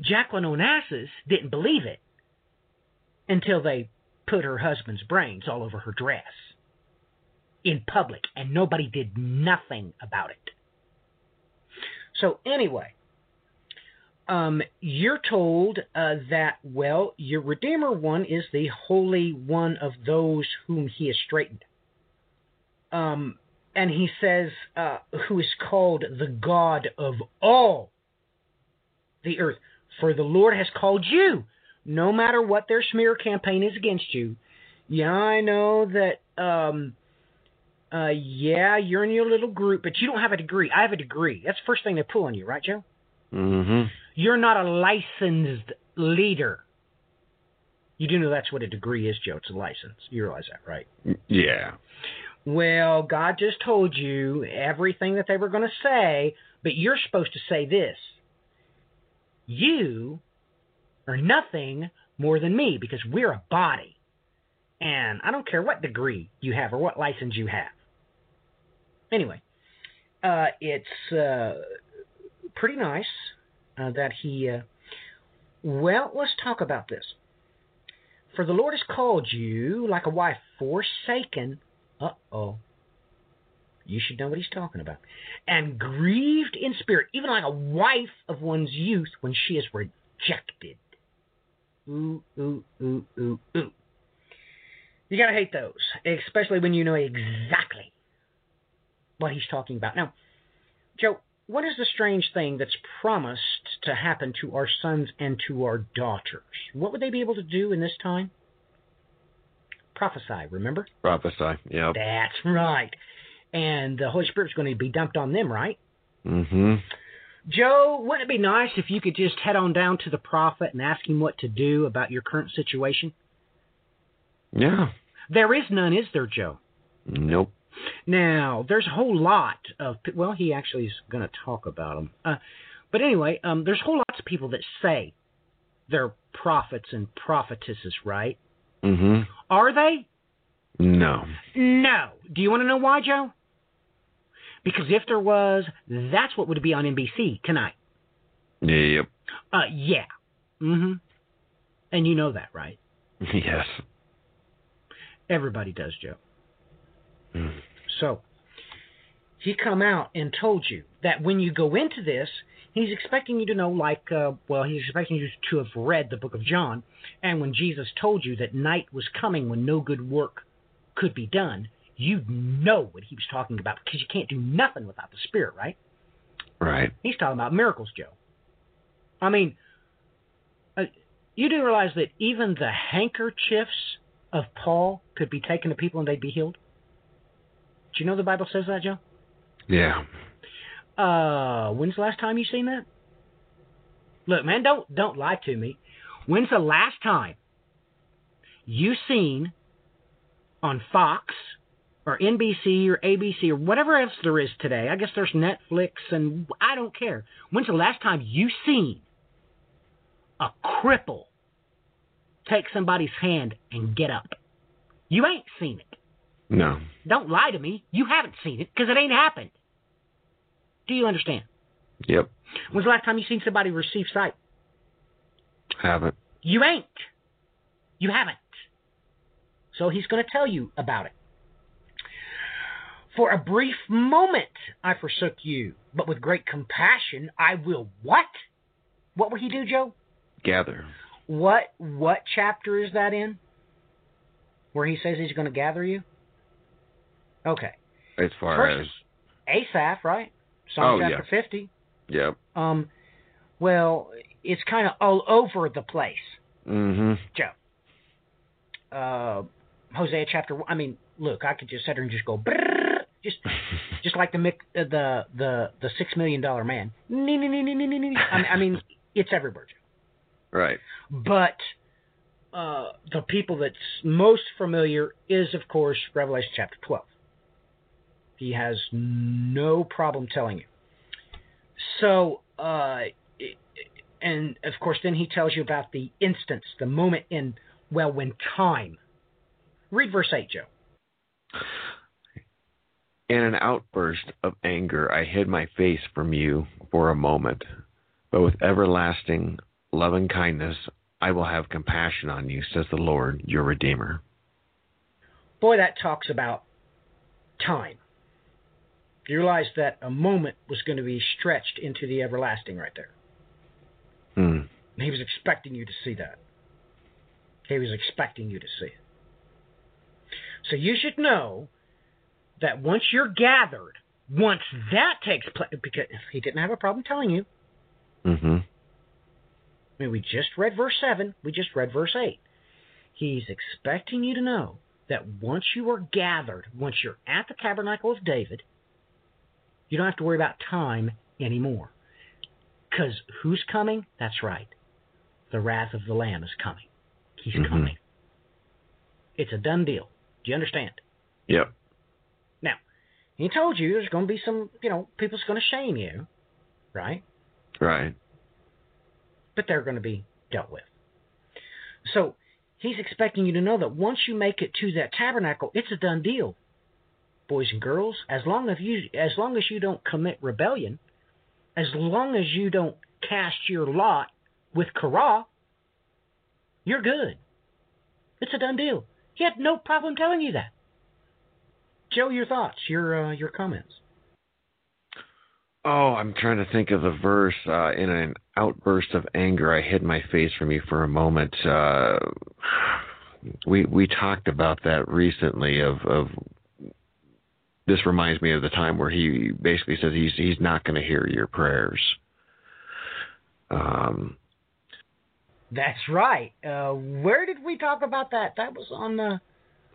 Jacqueline Onassis didn't believe it until they put her husband's brains all over her dress in public, and nobody did nothing about it. So, anyway, um, you're told uh, that, well, your Redeemer one is the Holy One of those whom he has straightened. Um, and he says, uh, who is called the God of all the earth. For the Lord has called you, no matter what their smear campaign is against you. Yeah, I know that, um, uh, yeah, you're in your little group, but you don't have a degree. I have a degree. That's the first thing they pull on you, right, Joe? Mm-hmm. You're not a licensed leader. You do know that's what a degree is, Joe. It's a license. You realize that, right? Yeah. Well, God just told you everything that they were going to say, but you're supposed to say this. You are nothing more than me because we're a body. And I don't care what degree you have or what license you have. Anyway, uh, it's uh, pretty nice that he. Uh, well, let's talk about this. For the Lord has called you like a wife forsaken. Uh oh. You should know what he's talking about. And grieved in spirit, even like a wife of one's youth when she is rejected. Ooh, ooh, ooh, ooh, ooh. You gotta hate those, especially when you know exactly what he's talking about. Now, Joe, what is the strange thing that's promised to happen to our sons and to our daughters? What would they be able to do in this time? Prophesy, remember? Prophesy, yeah. That's right. And the Holy Spirit's going to be dumped on them, right? Mm-hmm. Joe, wouldn't it be nice if you could just head on down to the prophet and ask him what to do about your current situation? Yeah. There is none, is there, Joe? Nope. Now, there's a whole lot of well, he actually is going to talk about them. Uh, but anyway, um, there's whole lots of people that say they're prophets and prophetesses, right? Mm-hmm. Are they? No. No. Do you want to know why, Joe? Because if there was, that's what would be on NBC tonight. Yep. Uh, yeah. Mm-hmm. And you know that, right? Yes. Everybody does, Joe. So he come out and told you that when you go into this, he's expecting you to know, like, uh, well, he's expecting you to have read the book of John, and when Jesus told you that night was coming when no good work could be done, you'd know what he was talking about because you can't do nothing without the Spirit, right? Right. He's talking about miracles, Joe. I mean, uh, you do realize that even the handkerchiefs of Paul could be taken to people and they'd be healed? Do you know the Bible says that, Joe? Yeah. Uh, when's the last time you seen that? Look, man, don't don't lie to me. When's the last time you seen on Fox or NBC or ABC or whatever else there is today? I guess there's Netflix and I don't care. When's the last time you seen a cripple take somebody's hand and get up? You ain't seen it. No. Don't lie to me. You haven't seen it because it ain't happened. Do you understand? Yep. When's the last time you seen somebody receive sight? Haven't. You ain't. You haven't. So he's going to tell you about it. For a brief moment I forsook you, but with great compassion I will what? What will he do, Joe? Gather. What what chapter is that in? Where he says he's going to gather you? Okay. As far First- as. Asaph, right? Psalm Oh, chapter 50. Yep. Um, well, it's kind of all over the place, Mm-hmm. Joe. Uh, Hosea chapter. I mean, look, I could just sit here and just go, brrrr, just, just like the uh, the the the six million dollar man. Nee, nee, nee, nee, nee, nee, nee. I mean, I mean, it's everywhere, Joe. Right. But uh, the people that's most familiar is, of course, Revelation chapter 12. He has no problem telling you. So, uh, and of course, then he tells you about the instance, the moment in, well, when time. Read verse 8, Joe. In an outburst of anger, I hid my face from you for a moment, but with everlasting loving kindness, I will have compassion on you, says the Lord, your Redeemer. Boy, that talks about time. You realize that a moment was going to be stretched into the everlasting right there. And he was expecting you to see that. He was expecting you to see it. So you should know that once you're gathered, once that takes place, because he didn't have a problem telling you. Mm-hmm. I mean, we just read verse 7, we just read verse 8. He's expecting you to know that once you are gathered, once you're at the tabernacle of David, you don't have to worry about time anymore. Because who's coming? That's right. The wrath of the Lamb is coming. He's Mhm. coming. It's a done deal. Do you understand? Yep. Now, he told you there's going to be some, you know, people's going to shame you, right? Right. but they're going to be dealt with. So he's expecting you to know that once you make it to that tabernacle, it's a done deal, boys and girls. As long as you, as long as you don't commit rebellion, as long as you don't cast your lot with Korah, you're good. It's a done deal. He had no problem telling you that. Joe, your thoughts, your uh, your comments. Oh, I'm trying to think of the verse. Uh, in an outburst of anger, I hid my face from you for a moment. Uh, we we talked about that recently. Of of this reminds me of the time where he basically says he's he's not going to hear your prayers. Um, That's right. Uh, where did we talk about that? That was on the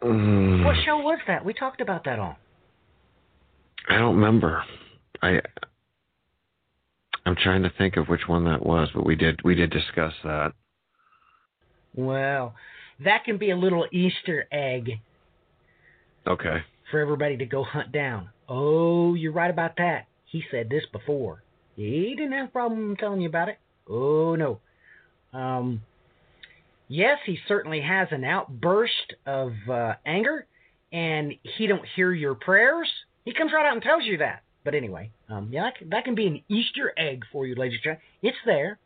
mm, What show was that? We talked about that on. I don't remember. I I'm trying to think of which one that was, but we did we did discuss that. Well, that can be a little Easter egg Okay. For everybody to go hunt down. Oh, you're right about that. He said this before. He didn't have a problem telling you about it. Oh no. Um, yes, he certainly has an outburst of uh, anger, and he don't hear your prayers. He comes right out and tells you that. But anyway, um, yeah, that can, that can be an Easter egg for you, ladies and gentlemen. It's there.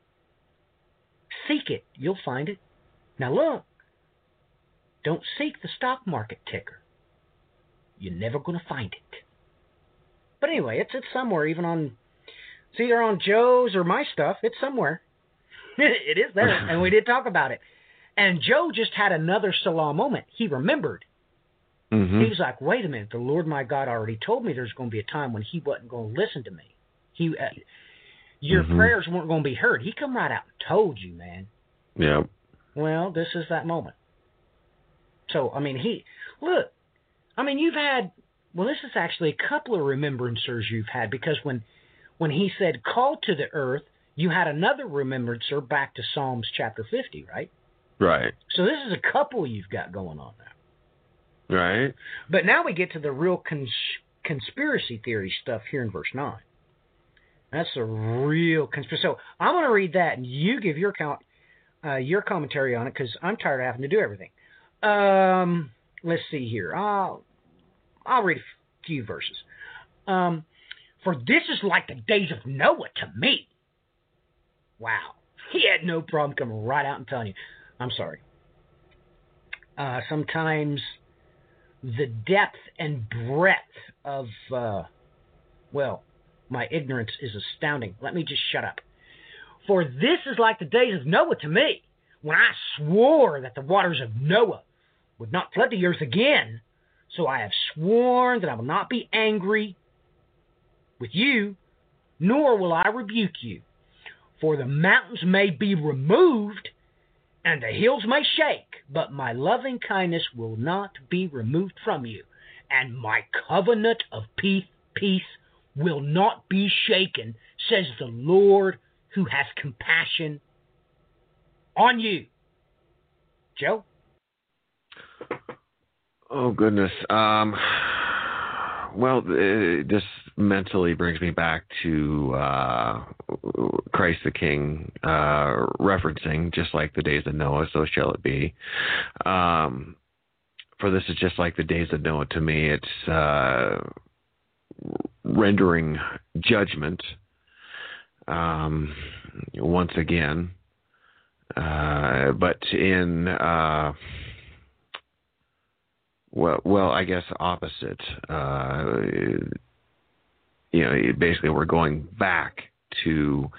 Seek it, you'll find it. Now look, don't seek the stock market ticker. You're never going to find it. But anyway, it's it's somewhere, even on it's either on Joe's or my stuff. It's somewhere. it is there, and we did talk about it. And Joe just had another Selah moment. He remembered. Mm-hmm. He was like, "Wait a minute! The Lord my God already told me there's going to be a time when He wasn't going to listen to me. He, uh, your Mhm. prayers weren't going to be heard. He come right out and told you, man. Yeah. Well, this is that moment. So, I mean, he look. I mean, you've had. Well, this is actually a couple of remembrancers you've had because when, when he said "call to the earth," you had another remembrancer back to Psalms chapter fifty, right? Right. So this is a couple you've got going on now. Right. But now we get to the real cons- conspiracy theory stuff here in verse 9. That's a real conspiracy. So I'm going to read that, and you give your count, uh, your commentary on it, because I'm tired of having to do everything. Um, let's see here. I'll, I'll read a few verses. Um, For this is like the days of Noah to me. Wow. He had no problem coming right out and telling you. I'm sorry. Uh, sometimes the depth and breadth of, uh, well, my ignorance is astounding. Let me just shut up. For this is like the days of Noah to me, when I swore that the waters of Noah would not flood the earth again. So I have sworn that I will not be angry with you, nor will I rebuke you. For the mountains may be removed, and the hills may shake, but my loving kindness will not be removed from you, and my covenant of peace, peace will not be shaken, says the Lord who has compassion on you. Joe? Oh goodness. Um. Well, uh, this mentally brings me back to uh, Christ the King, uh, referencing just like the days of Noah, so shall it be. Um, for this is just like the days of Noah to me. It's uh, rendering judgment um, once again, uh, but in uh, well, well, I guess opposite. Uh, you know, basically, we're going back to,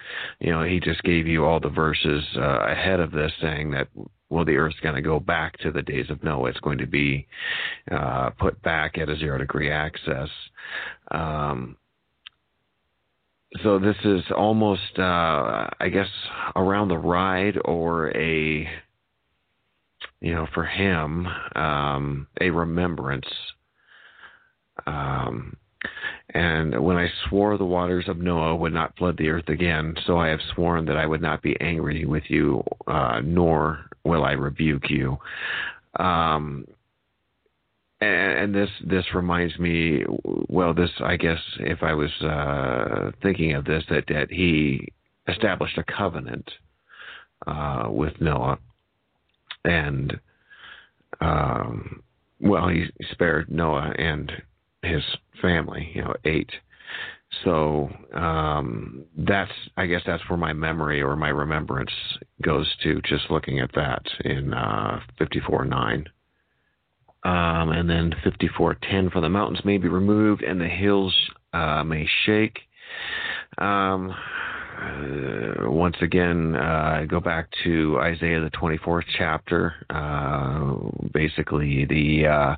you know, he just gave you all the verses uh, ahead of this, saying that well, the Earth's going to go back to the days of Noah. It's going to be uh, put back at a zero degree axis. Um, so this is almost, uh, I guess, around the ride or a you know, for him, um, a remembrance. Um, and when I swore the waters of Noah would not flood the earth again, so I have sworn that I would not be angry with you, uh, nor will I rebuke you. Um, and, this this reminds me, well, this I guess if I was uh, thinking of this, that that he established a covenant uh, with Noah and um, well, he spared Noah and his family, you know, eight. So um, that's, I guess, that's where my memory or my remembrance goes to, just looking at that in uh, 54:9. Um, and then 54:10 for the mountains may be removed and the hills uh, may shake. Um, uh, once again, uh, go back to Isaiah the 24th chapter. Uh, basically, the uh,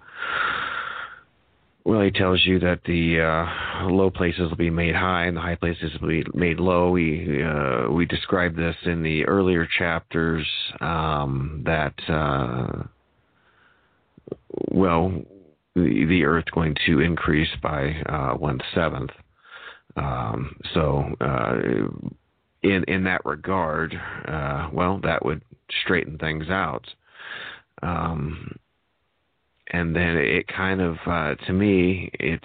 well, he tells you that the uh, low places will be made high and the high places will be made low. We we described this in the earlier chapters um, that well, the, the Earth's going to increase by one seventh. Um, so, uh, in in that regard, uh, well, that would straighten things out. Um, and then it kind of, uh, to me, it's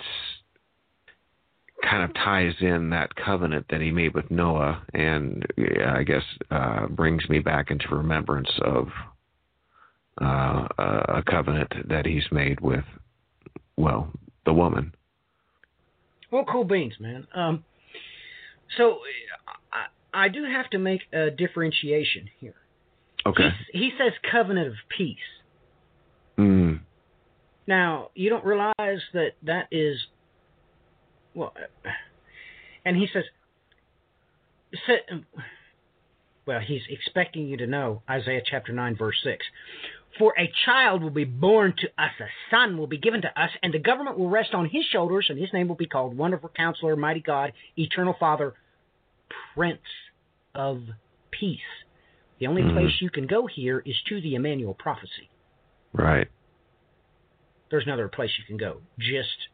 kind of ties in that covenant that he made with Noah, and uh, I guess uh, brings me back into remembrance of uh, a covenant that he's made with, well, the woman. Well, cool beans, man. Um, so I, I do have to make a differentiation here. Okay. He, he says covenant of peace. Mm. Now, you don't realize that that is, well, and he says, well, he's expecting you to know Isaiah chapter 9, verse 6. For a child will be born to us, a son will be given to us, and the government will rest on his shoulders, and his name will be called Wonderful Counselor, Mighty God, Eternal Father, Prince of Peace. The only Mhm. place you can go here is to the Emmanuel prophecy. Right. There's another place you can go. Just,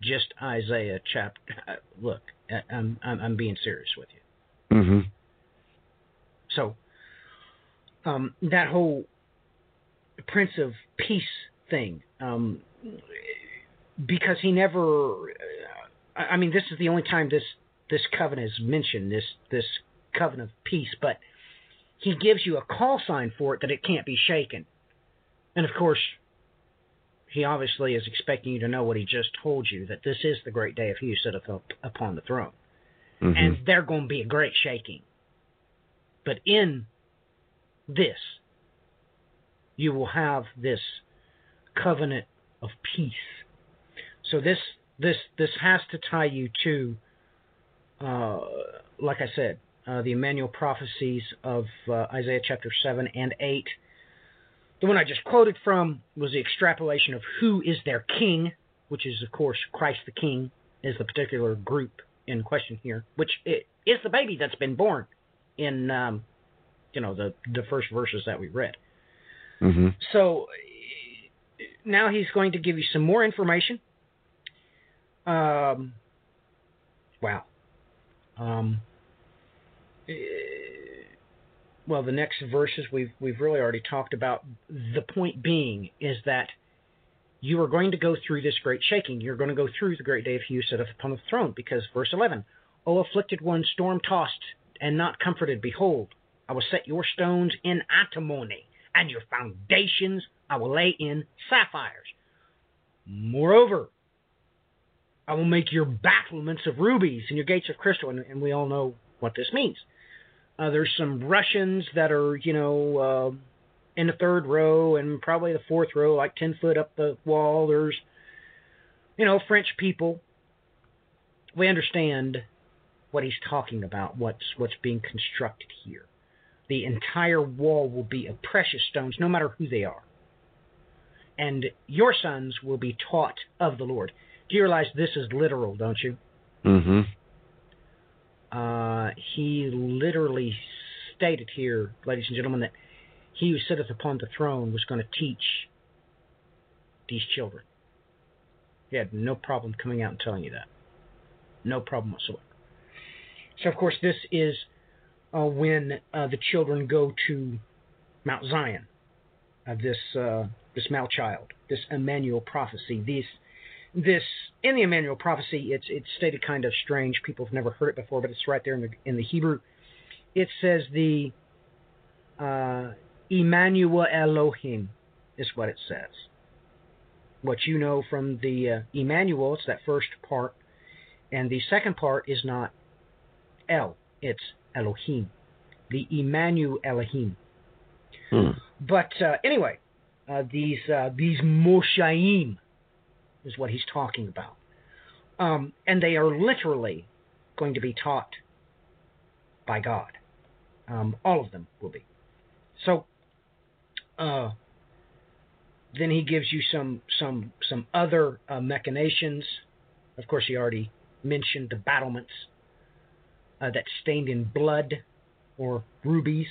just Isaiah chapter. Uh, look, I- I'm, I'm I'm being serious with you. Mm-hmm. So, um, that whole Prince of Peace thing, um, because he never. I I mean, this is the only time this this covenant is mentioned. This this covenant of peace, but he gives you a call sign for it that it can't be shaken. And of course, he obviously is expecting you to know what he just told you that this is the great day of he who sitteth up upon the throne Mm-hmm. and there's going to be a great shaking. But in this, you will have this covenant of peace. So this this this has to tie you to, uh, like I said, uh, the Emmanuel prophecies of uh, Isaiah chapter seven and eight. The one I just quoted from was the extrapolation of who is their king, which is of course Christ the King, is the particular group in question here, which is the baby that's been born in um, you know the the first verses that we read. Mm-hmm. So now he's going to give you some more information. Um, wow. Um, well, the next verses we've we've really already talked about. The point being is that you are going to go through this great shaking. You're going to go through the great day of he who up upon the throne, because verse 11, O afflicted one, storm tossed and not comforted, behold, I will set your stones in antimony, and your foundations I will lay in sapphires. Moreover, I will make your battlements of rubies and your gates of crystal, and, and we all know what this means. Uh, there's some Russians that are, you know, uh, in the third row and probably the fourth row, like 10 foot up the wall. There's, you know, French people. We understand what he's talking about, what's what's being constructed here. The entire wall will be of precious stones, no matter who they are. And your sons will be taught of the Lord. Do you realize this is literal, don't you? Mm-hmm. Uh, he literally stated here, ladies and gentlemen, that he who sitteth upon the throne was going to teach these children. He had no problem coming out and telling you that. No problem whatsoever. So, of course, this is uh, when uh, the children go to Mount Zion, uh, this uh, this Mount Child, this Emmanuel prophecy. These, this in the Emmanuel prophecy, it's it's stated kind of strange. People have never heard it before, but it's right there in the in the Hebrew. It says the uh, Emmanuel Elohim is what it says. What you know from the uh, Emmanuel, it's that first part, and the second part is not El, it's Elohim, the Emmanuel Elohim. Hmm. But uh, anyway, uh, these uh, these Moshaim is what he's talking about, um, and they are literally going to be taught by God. Um, all of them will be. So uh, then he gives you some some some other uh, machinations. Of course, he already mentioned the battlements uh, that stained in blood or rubies.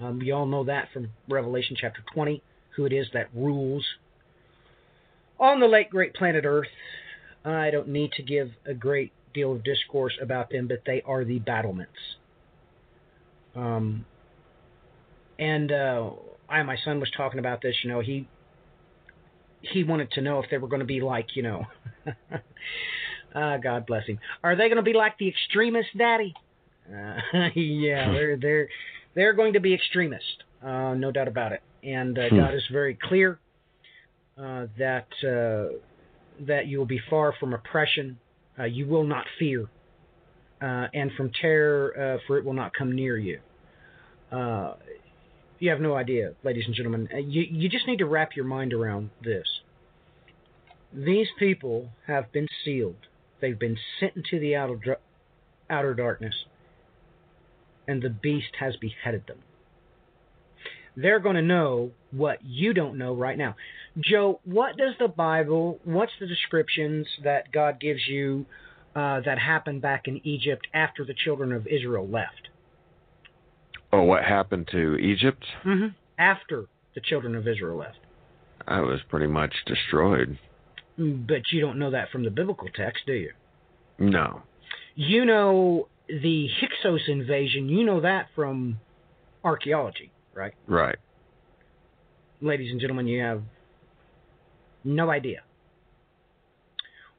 Um, you all know that from Revelation chapter 20, who it is that rules on the late great planet Earth. I don't need to give a great deal of discourse about them, but they are the battlements. Um, and uh, I, my son was talking about this. You know, he he wanted to know if they were going to be like, you know, ah, God bless him. Are they going to be like the extremists, Daddy? Uh, yeah, they're they're they're going to be extremists, uh, no doubt about it. And uh, Hmm. God is very clear uh, that uh, that you will be far from oppression. Uh, you will not fear, uh, and from terror, uh, for it will not come near you. Uh, You have no idea, ladies and gentlemen. You, you just need to wrap your mind around this. These people have been sealed. They've been sent into the outer, outer darkness, and the beast has beheaded them. They're going to know what you don't know right now. Joe, what does the Bible, what's the descriptions that God gives you uh, that happened back in Egypt after the children of Israel left? Oh, what happened to Egypt? Mm-hmm. After the children of Israel left. I was pretty much destroyed. But you don't know that from the biblical text, do you? No. You know the Hyksos invasion, you know that from archaeology, right? Right. Ladies and gentlemen, you have no idea.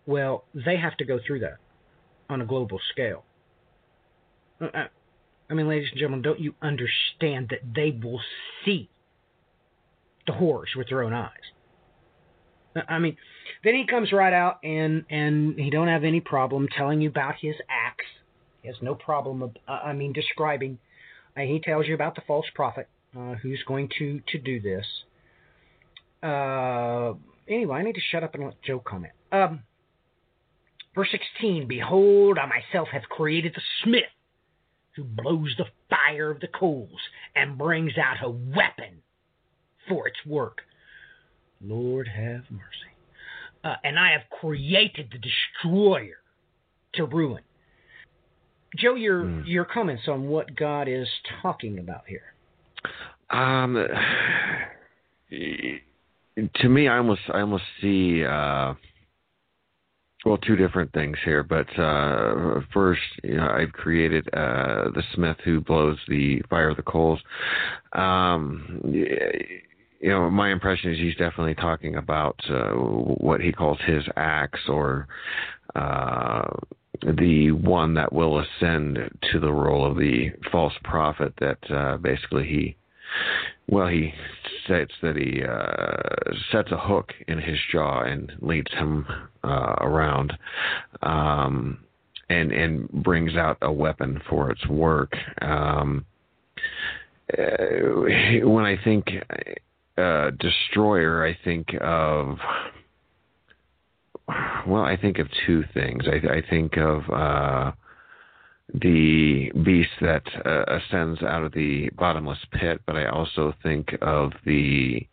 Well, they have to go through that on a global scale. Uh, uh, I mean, ladies and gentlemen, don't you understand that they will see the horrors with their own eyes? I mean, then he comes right out and and he don't have any problem telling you about his acts. He has no problem. uh, I mean, describing. Uh, he tells you about the false prophet uh, who's going to to do this. Uh, anyway, I need to shut up and let Joe comment. Um, verse 16 Behold, I myself have created the smith who blows the fire of the coals and brings out a weapon for its work. Lord have mercy. Uh, and I have created the destroyer to ruin. Joe, your mm. your comments on what God is talking about here. Um, to me, I almost I almost see uh, well two different things here. But uh, first, you know, I've created uh, the smith who blows the fire of the coals. Um, you know, my impression is he's definitely talking about uh, what he calls his axe or uh, the one that will ascend to the role of the false prophet that uh, basically he well he states that he uh, sets a hook in his jaw and leads him uh, around um, and and brings out a weapon for its work. Um, uh, when I think uh, destroyer, I think of well, I think of two things. I, I think of uh, the beast that uh, ascends out of the bottomless pit, but I also think of the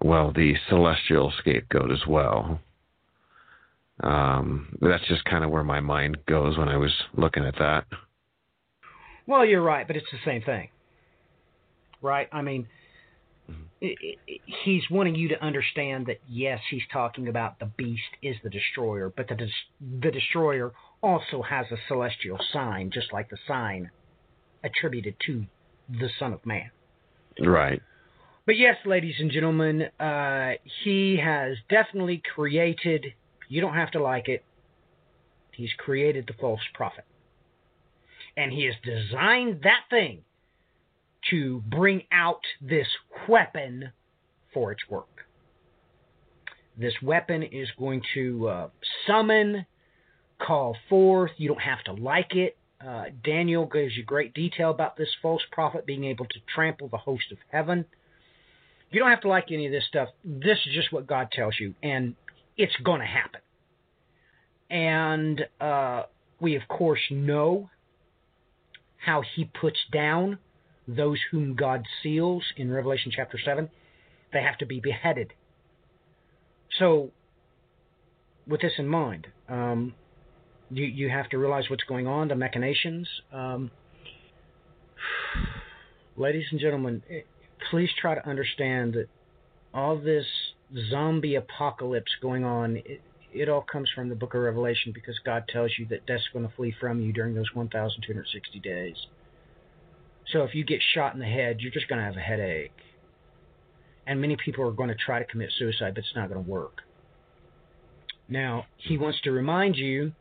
well, the celestial scapegoat as well. Um, that's just kind of where my mind goes when I was looking at that. Well, you're right, but it's the same thing, right? I mean, he's wanting you to understand that yes, he's talking about the beast is the destroyer, but the the destroyer also has a celestial sign, just like the sign attributed to the Son of Man. Right. But yes, ladies and gentlemen, uh, he has definitely created. You don't have to like it. He's created the false prophet, and he has designed that thing to bring out this weapon for its work. This weapon is going to uh, summon, call forth. You don't have to like it. Uh, Daniel gives you great detail about this false prophet being able to trample the host of heaven. You don't have to like any of this stuff. This is just what God tells you, and it's going to happen. And uh, we, of course, know how he puts down those whom God seals in Revelation chapter 7, they have to be beheaded. So, with this in mind, um, you, you have to realize what's going on, the machinations. Um, ladies and gentlemen, eh, please try to understand that all this zombie apocalypse going on, it, it all comes from the book of Revelation because God tells you that death's going to flee from you during those 1,260 days. So if you get shot in the head, you're just going to have a headache. And many people are going to try to commit suicide, but it's not going to work. Now, he wants to remind you,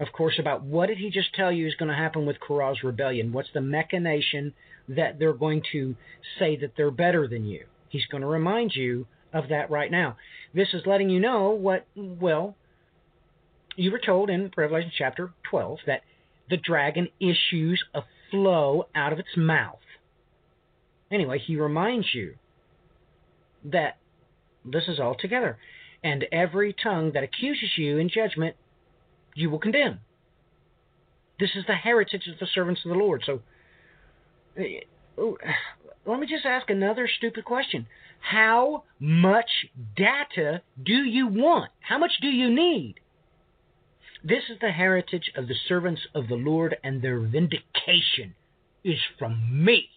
of course, about what did he just tell you is going to happen with Korah's rebellion? What's the machination that they're going to say that they're better than you? He's going to remind you of that right now. This is letting you know what, well, you were told in Revelation chapter 12 that the dragon issues a flow out of its mouth. Anyway, he reminds you that this is all together. And every tongue that accuses you in judgment, you will condemn. This is the heritage of the servants of the Lord. So, eh, let me just ask another stupid question. How much data do you want? How much do you need? This is the heritage of the servants of the Lord, and their vindication is from me,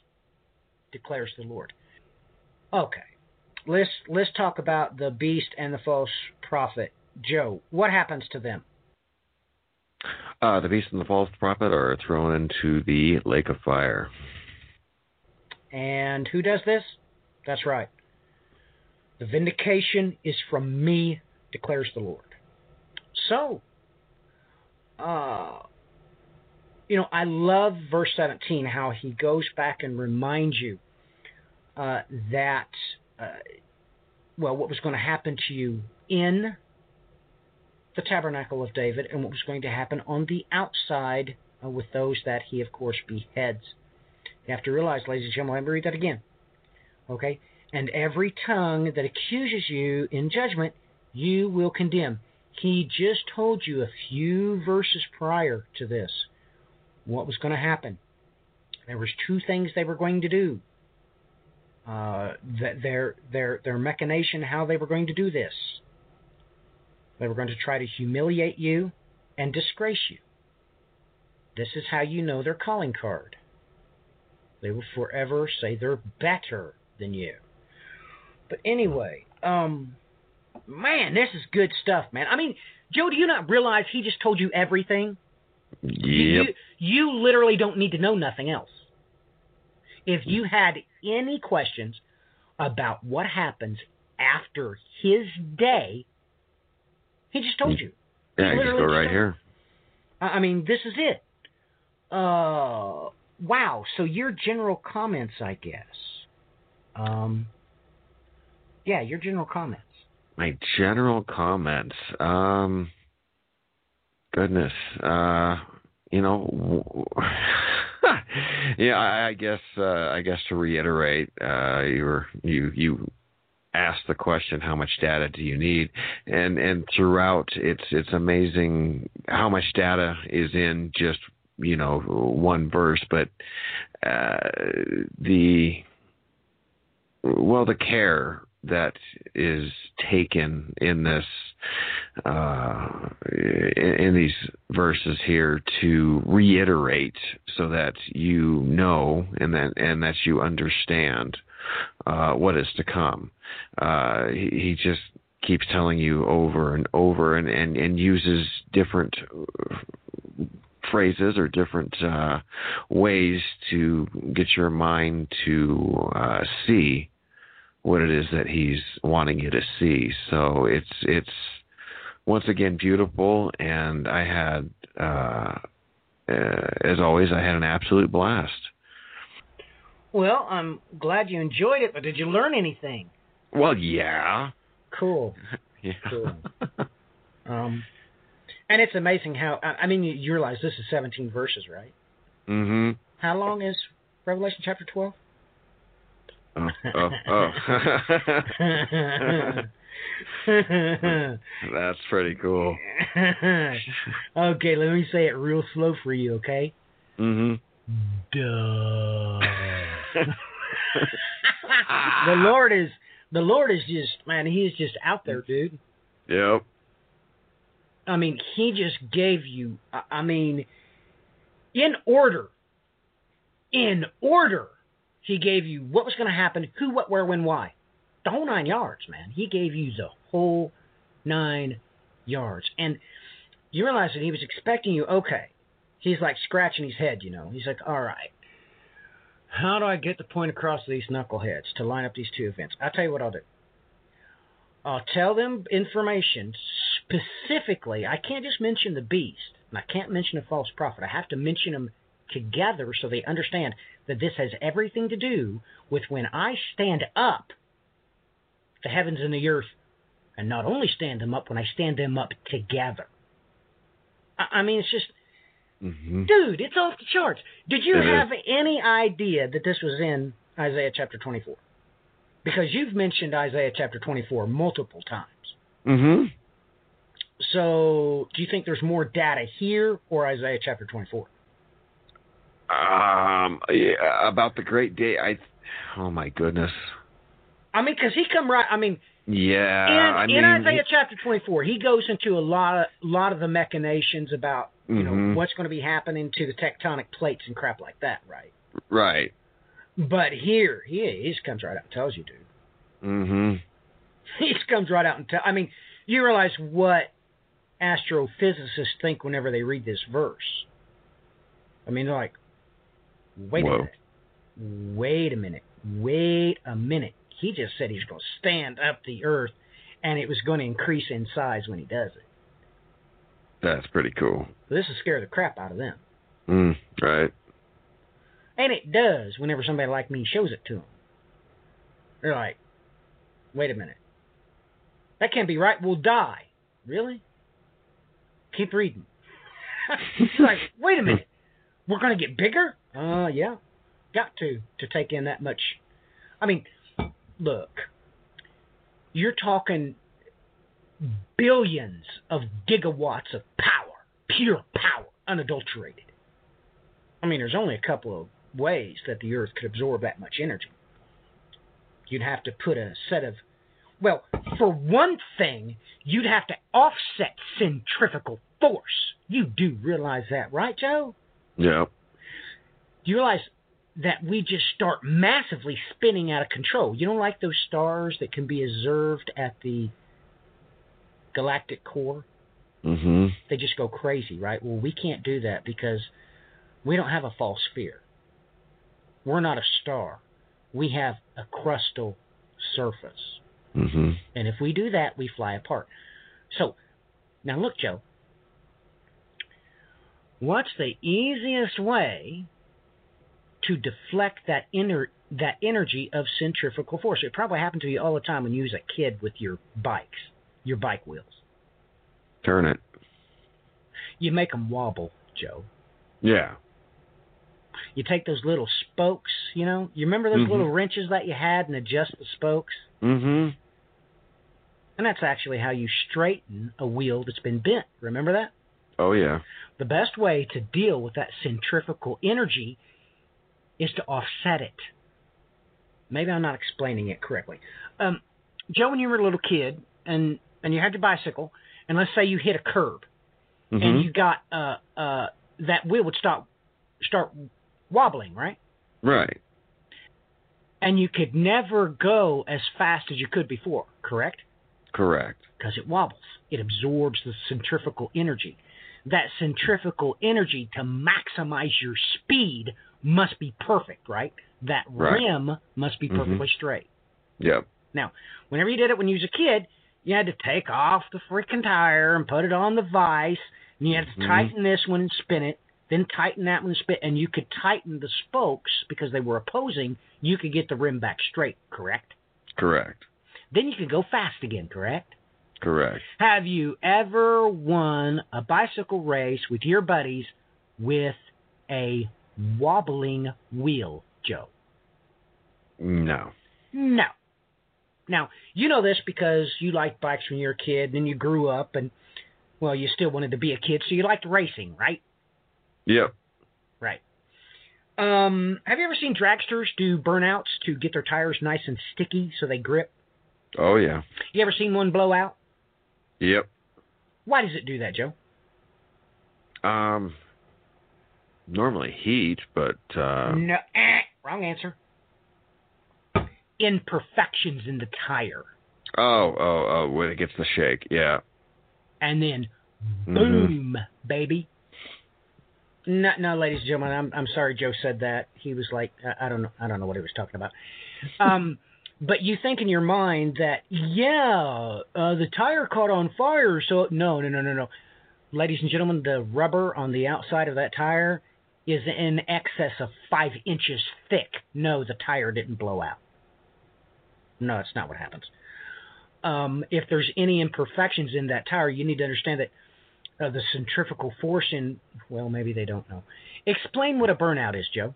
declares the Lord. Okay, let's let's talk about the beast and the false prophet. Joe, what happens to them? Uh, the beast and the false prophet are thrown into the lake of fire. And who does this? That's right. The vindication is from me, declares the Lord. So, uh, you know, I love verse 17, how he goes back and reminds you uh, that, uh, well, what was going to happen to you in the tabernacle of David and what was going to happen on the outside uh, with those that he, of course, beheads. You have to realize, ladies and gentlemen, let me read that again. Okay? And every tongue that accuses you in judgment, you will condemn. He just told you a few verses prior to this what was going to happen. There was two things they were going to do. Uh, their their their machination, how they were going to do this. They were going to try to humiliate you and disgrace you. This is how you know their calling card. They will forever say they're better than you. But anyway, um, man, this is good stuff, man. I mean, Joe, do you not realize he just told you everything? Yep. You, you literally don't need to know nothing else. If you had any questions about what happens after his day, he just told you. Yeah, just go right here. I mean, this is it. Uh, wow. So your general comments, I guess. Um, yeah, your general comments. My general comments. Um, goodness. Uh, you know, yeah. I, I guess. Uh, I guess to reiterate, uh, you were you you asked the question, how much data do you need? And and throughout, it's it's amazing how much data is in just you know one verse, but uh, the well the care that is taken in this uh, in, these verses here to reiterate so that you know and that and that you understand uh, what is to come. Uh, he, he, just keeps telling you over and over and, and, and uses different phrases or different uh, ways to get your mind to uh, see what it is that he's wanting you to see. So it's it's once again beautiful, and I had, uh, uh, as always, I had an absolute blast. Well, I'm glad you enjoyed it, but did you learn anything? Well, yeah. Cool. yeah. Cool. um, and it's amazing how I mean you realize this is 17 verses, right? Mm-hmm. How long is Revelation chapter 12? Oh, oh, oh. That's pretty cool. okay, let me say it real slow for you, okay? Mm-hmm. Duh. the Lord is the Lord is just man, he is just out there, dude. Yep. I mean, he just gave you I mean in order. In order he gave you what was going to happen, who, what, where, when, why. The whole nine yards, man. He gave you the whole nine yards. And you realize that he was expecting you, okay. He's like scratching his head, you know. He's like, all right. How do I get the point across to these knuckleheads to line up these two events? I'll tell you what I'll do. I'll tell them information specifically. I can't just mention the beast, and I can't mention a false prophet. I have to mention them together so they understand that this has everything to do with when I stand up the heavens and the earth, and not only stand them up, when I stand them up together. I, I mean, it's just, mm-hmm. dude, it's off the charts. Did you have any idea that this was in Isaiah chapter 24? Because you've mentioned Isaiah chapter 24 multiple times. Mm-hmm. So, do you think there's more data here or Isaiah chapter 24? Um, yeah, about the great day. I. Oh my goodness. I mean, because he come right. I mean, Yeah. in, I mean, in Isaiah chapter 24, he goes into a lot of lot of the machinations about you know Mhm. what's going to be happening to the tectonic plates and crap like that, right? right. But here, he, he just comes right out and tells you, dude. Mm-hmm. He just comes right out and tells. I mean, you realize what astrophysicists think whenever they read this verse. I mean, they're like, wait Whoa. a minute, wait a minute, wait a minute. He just said he's going to stand up the earth, and it was going to increase in size when he does it. That's pretty cool. So this will scare the crap out of them. Mm, right. And it does whenever somebody like me shows it to them. They're like, wait a minute. That can't be right. We'll die. Really? Keep reading. It's like, wait a minute. We're going to get bigger? Uh, yeah. Got to, to take in that much. I mean, look, you're talking billions of gigawatts of power, pure power, unadulterated. I mean, there's only a couple of ways that the Earth could absorb that much energy. You'd have to put a set of, well, for one thing, you'd have to offset centrifugal force. You do realize that, right, Joe? Yep. Do you realize that we just start massively spinning out of control? You don't like those stars that can be observed at the galactic core? Mm-hmm. they just go crazy, right? Well, we can't do that because we don't have a false sphere. We're not a star. We have a crustal surface. Mm-hmm. And if we do that, we fly apart. So, now look, Joe. What's the easiest way to deflect that inner that energy of centrifugal force? It probably happened to you all the time when you was a kid with your bikes, your bike wheels. Turn it. You make them wobble, Joe. Yeah. You take those little spokes, you know. You remember those Mhm. little wrenches that you had and adjust the spokes? Mm-hmm. And that's actually how you straighten a wheel that's been bent. Remember that? Oh yeah. The best way to deal with that centrifugal energy is to offset it. Maybe I'm not explaining it correctly. Um, Joe, when you were a little kid and and you had your bicycle, and let's say you hit a curb, Mm-hmm. and you got uh uh that wheel would stop start wobbling, right? right. And you could never go as fast as you could before, correct? Correct. because it wobbles. It absorbs the centrifugal energy. That centrifugal energy to maximize your speed must be perfect, right? That Right. rim must be Mhm. perfectly straight. Yep. Now, whenever you did it when you was a kid, you had to take off the freaking tire and put it on the vise, and you had to Mhm. tighten this one and spin it, then tighten that one and spin, and you could tighten the spokes because they were opposing. You could get the rim back straight, correct? Correct. Then you could go fast again, correct? Correct. Have you ever won a bicycle race with your buddies with a wobbling wheel, Joe? No. No. Now, you know this because you liked bikes when you were a kid, and then you grew up, and, well, you still wanted to be a kid, so you liked racing, right? Yep. Right. Um, have you ever seen dragsters do burnouts to get their tires nice and sticky so they grip? Oh yeah. You ever seen one blow out? Yep. Why does it do that, Joe? Um. Normally heat, but uh. No, eh, wrong answer. Imperfections in the tire, Oh, oh, oh! When it gets the shake, yeah. and then Mhm. boom, baby. No, no, ladies and gentlemen, I'm I'm sorry Joe said that. He was like, I, I don't know, I don't know what he was talking about. Um, but you think in your mind that yeah, uh, the tire caught on fire, so no, no, no, no, no. Ladies and gentlemen, the rubber on the outside of that tire is in excess of five inches thick. No, the tire didn't blow out. No, that's not what happens. Um, if there's any imperfections in that tire, you need to understand that uh, the centrifugal force in, well, maybe they don't know. Explain what a burnout is, Joe.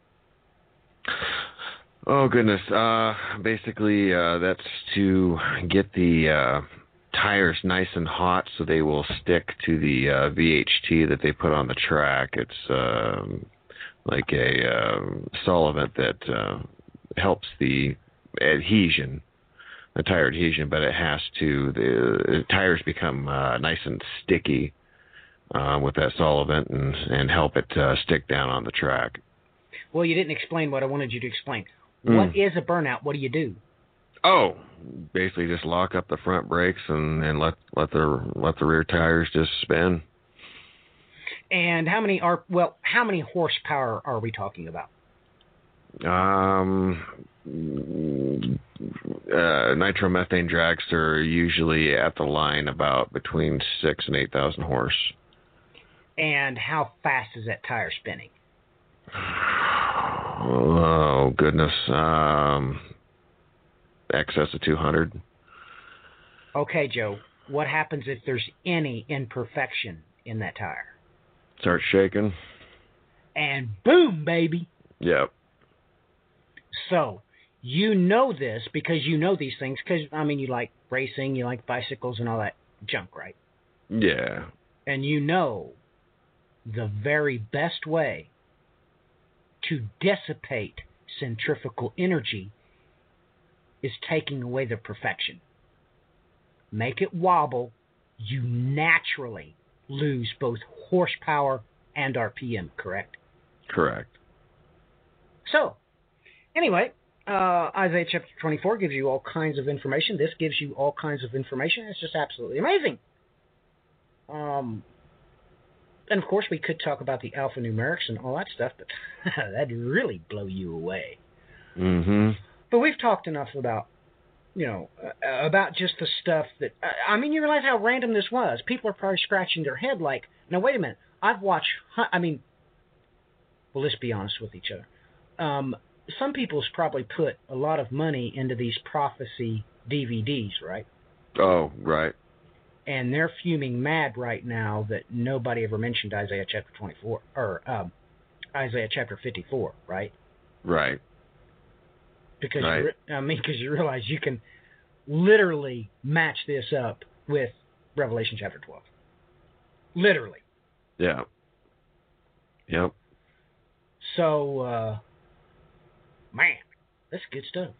Oh goodness. Uh, basically, uh, that's to get the uh, tires nice and hot so they will stick to the uh, VHT that they put on the track. It's um, like a uh, solvent that uh, helps the adhesion, the tire adhesion, but it has to the, the tires become uh, nice and sticky uh, with that solvent and and help it uh, stick down on the track. Well, you didn't explain what I wanted you to explain. Mm. What is a burnout? What do you do? Oh, basically just lock up the front brakes and, and let let the let the rear tires just spin. And how many are well? How many horsepower are we talking about? Um, uh, nitromethane dragster are usually at the line about between six and eight thousand horse. And how fast is that tire spinning? Oh goodness, um, excess of two hundred. Okay, Joe. What happens if there's any imperfection in that tire? Start shaking. And boom, baby. Yep. So you know this because you know these things because I mean you like racing, you like bicycles and all that junk, right? Yeah. And you know the very best way to dissipate centrifugal energy is taking away the perfection. Make it wobble, you naturally lose both horsepower and RPM, correct? Correct. So, anyway, uh, Isaiah chapter 24 gives you all kinds of information. This gives you all kinds of information. It's just absolutely amazing. Um, and of course, we could talk about the alphanumerics and all that stuff, but that'd really blow you away. Mm-hmm. But we've talked enough about, you know, about just the stuff that. I mean, you realize how random this was. People are probably scratching their head like, now wait a minute. I've watched. I mean, well, let's be honest with each other. Um, some people's probably put a lot of money into these prophecy DVDs, right? Oh, right. And they're fuming mad right now that nobody ever mentioned Isaiah chapter 24 or um, Isaiah chapter 54, right? Right. Because Right. you, re- I mean, because you realize you can literally match this up with Revelation chapter 12. Literally. Yeah. Yep. So, uh, man, that's good stuff.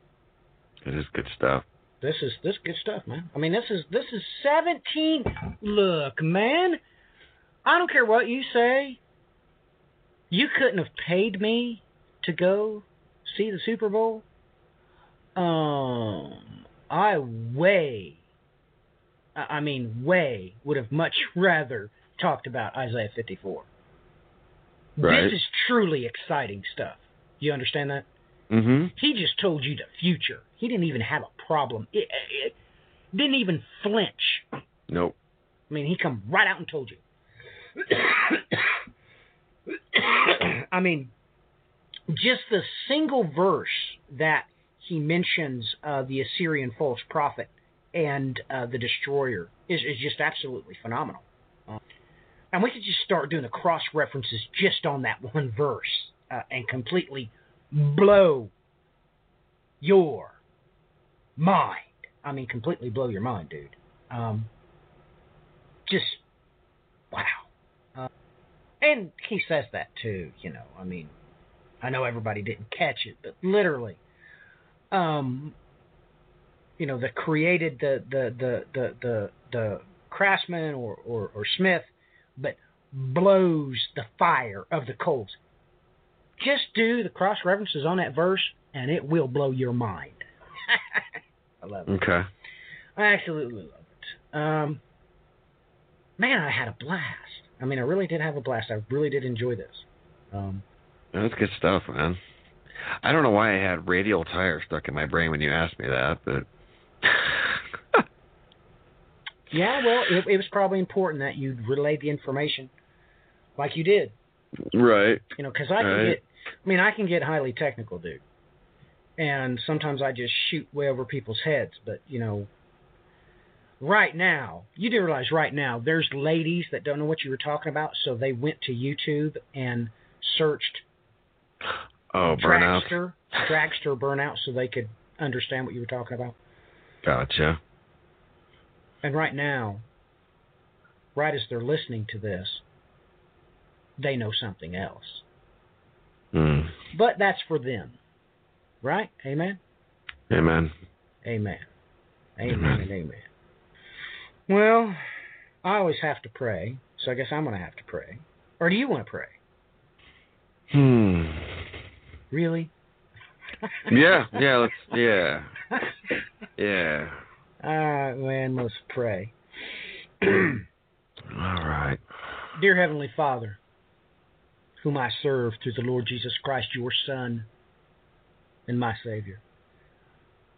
It is good stuff. This is this is good stuff, man. I mean, this is this is 17. Look, man, I don't care what you say. You couldn't have paid me to go see the Super Bowl. Um, I way, I mean, way would have much rather talked about Isaiah 54. Right. This is truly exciting stuff. You understand that? Mm-hmm. He just told you the future. He didn't even have a problem. It, it, didn't even flinch. Nope. I mean, he come right out and told you. I mean, just the single verse that he mentions uh, the Assyrian false prophet and uh, the destroyer is, is just absolutely phenomenal. Uh, and we could just start doing the cross references just on that one verse uh, and completely blow your mind. I mean, completely blow your mind, dude. Um, just wow. Uh, and he says that too. You know, I mean, I know everybody didn't catch it, but literally, um, you know, the created the the the the the, the craftsman or, or or smith, but blows the fire of the coals. Just do the cross references on that verse, and it will blow your mind. I love it. Okay. I absolutely love it. Um, man, I had a blast. I mean, I really did have a blast. I really did enjoy this. Um, That's good stuff, man. I don't know why I had radial tire stuck in my brain when you asked me that, but yeah, well, it, it was probably important that you relay the information like you did. right. You know, because I can Right. get, I mean, I can get highly technical, dude. And sometimes I just shoot way over people's heads. But, you know, right now, you do realize right now, there's ladies that don't know what you were talking about. So they went to YouTube and searched Oh, burnout. Dragster dragster burnout so they could understand what you were talking about. Gotcha. And right now, right as they're listening to this, they know something else. Mm. But that's for them. Right? Amen? Amen. Amen. Amen Amen. amen. Well, I always have to pray, so I guess I'm going to have to pray. Or do you want to pray? Hmm. Really? Yeah, yeah, let's yeah. Yeah. Ah, man, let's pray. All right. Dear Heavenly Father, whom I serve through the Lord Jesus Christ, your Son and my Savior,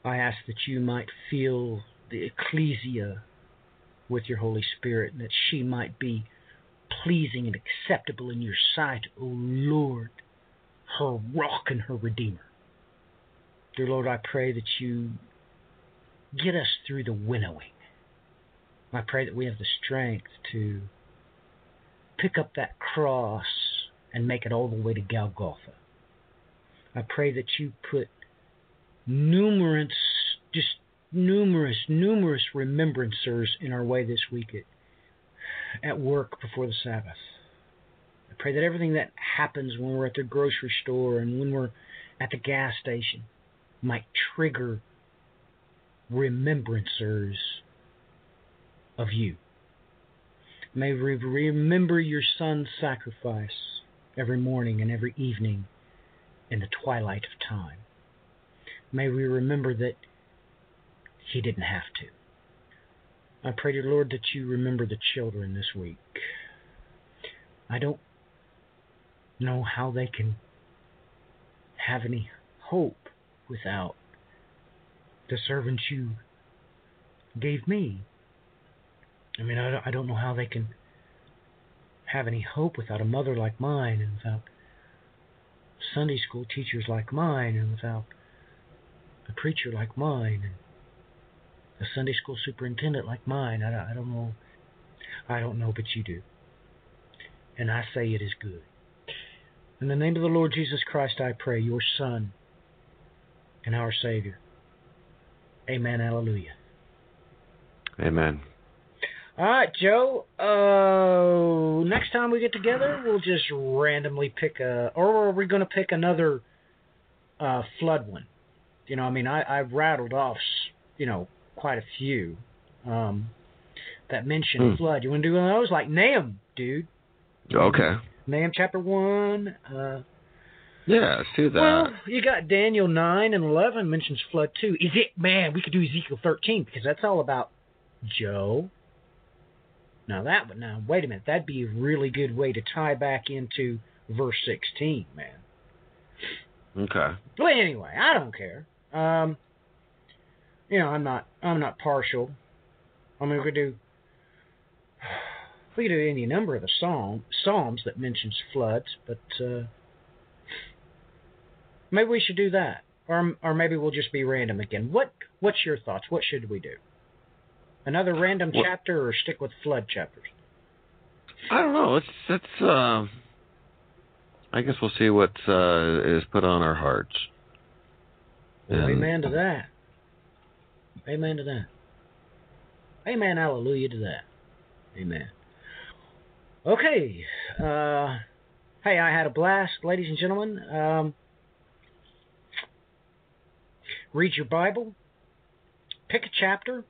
I ask that you might fill the ecclesia with your Holy Spirit, and that she might be pleasing and acceptable in your sight, O Lord, her rock and her redeemer. Dear Lord, I pray that you get us through the winnowing. I pray that we have the strength to pick up that cross and make it all the way to Golgotha. I pray that you put numerous, just numerous, numerous remembrancers in our way this week at, at work before the Sabbath. Pray that everything that happens when we're at the grocery store and when we're at the gas station might trigger remembrancers of you. May we remember your son's sacrifice every morning and every evening in the twilight of time. May we remember that he didn't have to. I pray, dear Lord, that you remember the children this week. I don't know how they can have any hope without the servants you gave me. I mean, I don't, I don't know how they can have any hope without a mother like mine and without Sunday school teachers like mine and without a preacher like mine and a Sunday school superintendent like mine. I, I don't know. I don't know, but you do. And I say it is good. In the name of the Lord Jesus Christ, I pray, your Son and our Savior. Amen. Hallelujah. Amen. All right, Joe. Uh, next time we get together, we'll just randomly pick a, or are we going to pick another uh, flood one? You know, I mean, I, I rattled off, you know, quite a few um, that mention Hmm. flood. You want to do one of those, like Nahum, dude? Okay. Nahum chapter one. Uh, Yeah, let's do that. well, you got Daniel nine and eleven mentions flood too. Is it man? We could do Ezekiel thirteen because that's all about Joe. Now that would now wait a minute. That'd be a really good way to tie back into verse sixteen, man. okay. Well, anyway, I don't care. Um, you know, I'm not I'm not partial. I mean, we could do we could do any number of the psalm psalms that mentions floods, but uh, maybe we should do that, or or maybe we'll just be random again. What what's your thoughts? What should we do? Another random What- chapter, or stick with flood chapters? I don't know. Let's let's. Uh, I guess we'll see what uh, is put on our hearts. Well, And- amen to that. Amen to that. Amen, hallelujah to that. Amen. Okay. Uh, hey, I had a blast, ladies and gentlemen. Um, read your Bible, pick a chapter,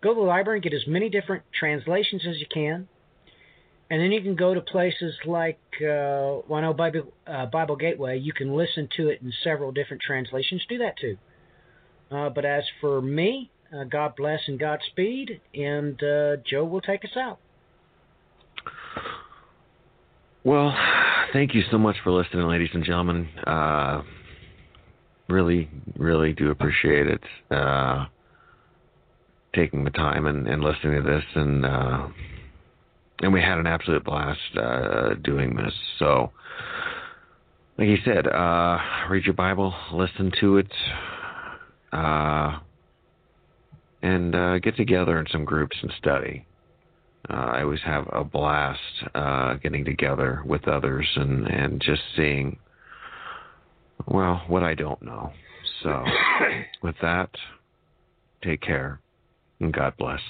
go to the library and get as many different translations as you can. And then you can go to places like uh, know Bible, uh, Bible Gateway. You can listen to it in several different translations. Do that too. Uh, but as for me, uh, God bless and Godspeed. And uh, Joe will take us out. Well, thank you so much for listening, ladies and gentlemen. Uh, really, really do appreciate it. Uh, taking the time and, and listening to this, and uh, and we had an absolute blast uh, doing this. So, like you said, uh, read your Bible, listen to it, uh, and uh, get together in some groups and study. Uh, I always have a blast uh, getting together with others and, and just seeing Well, what I don't know. So, with that, take care and God bless.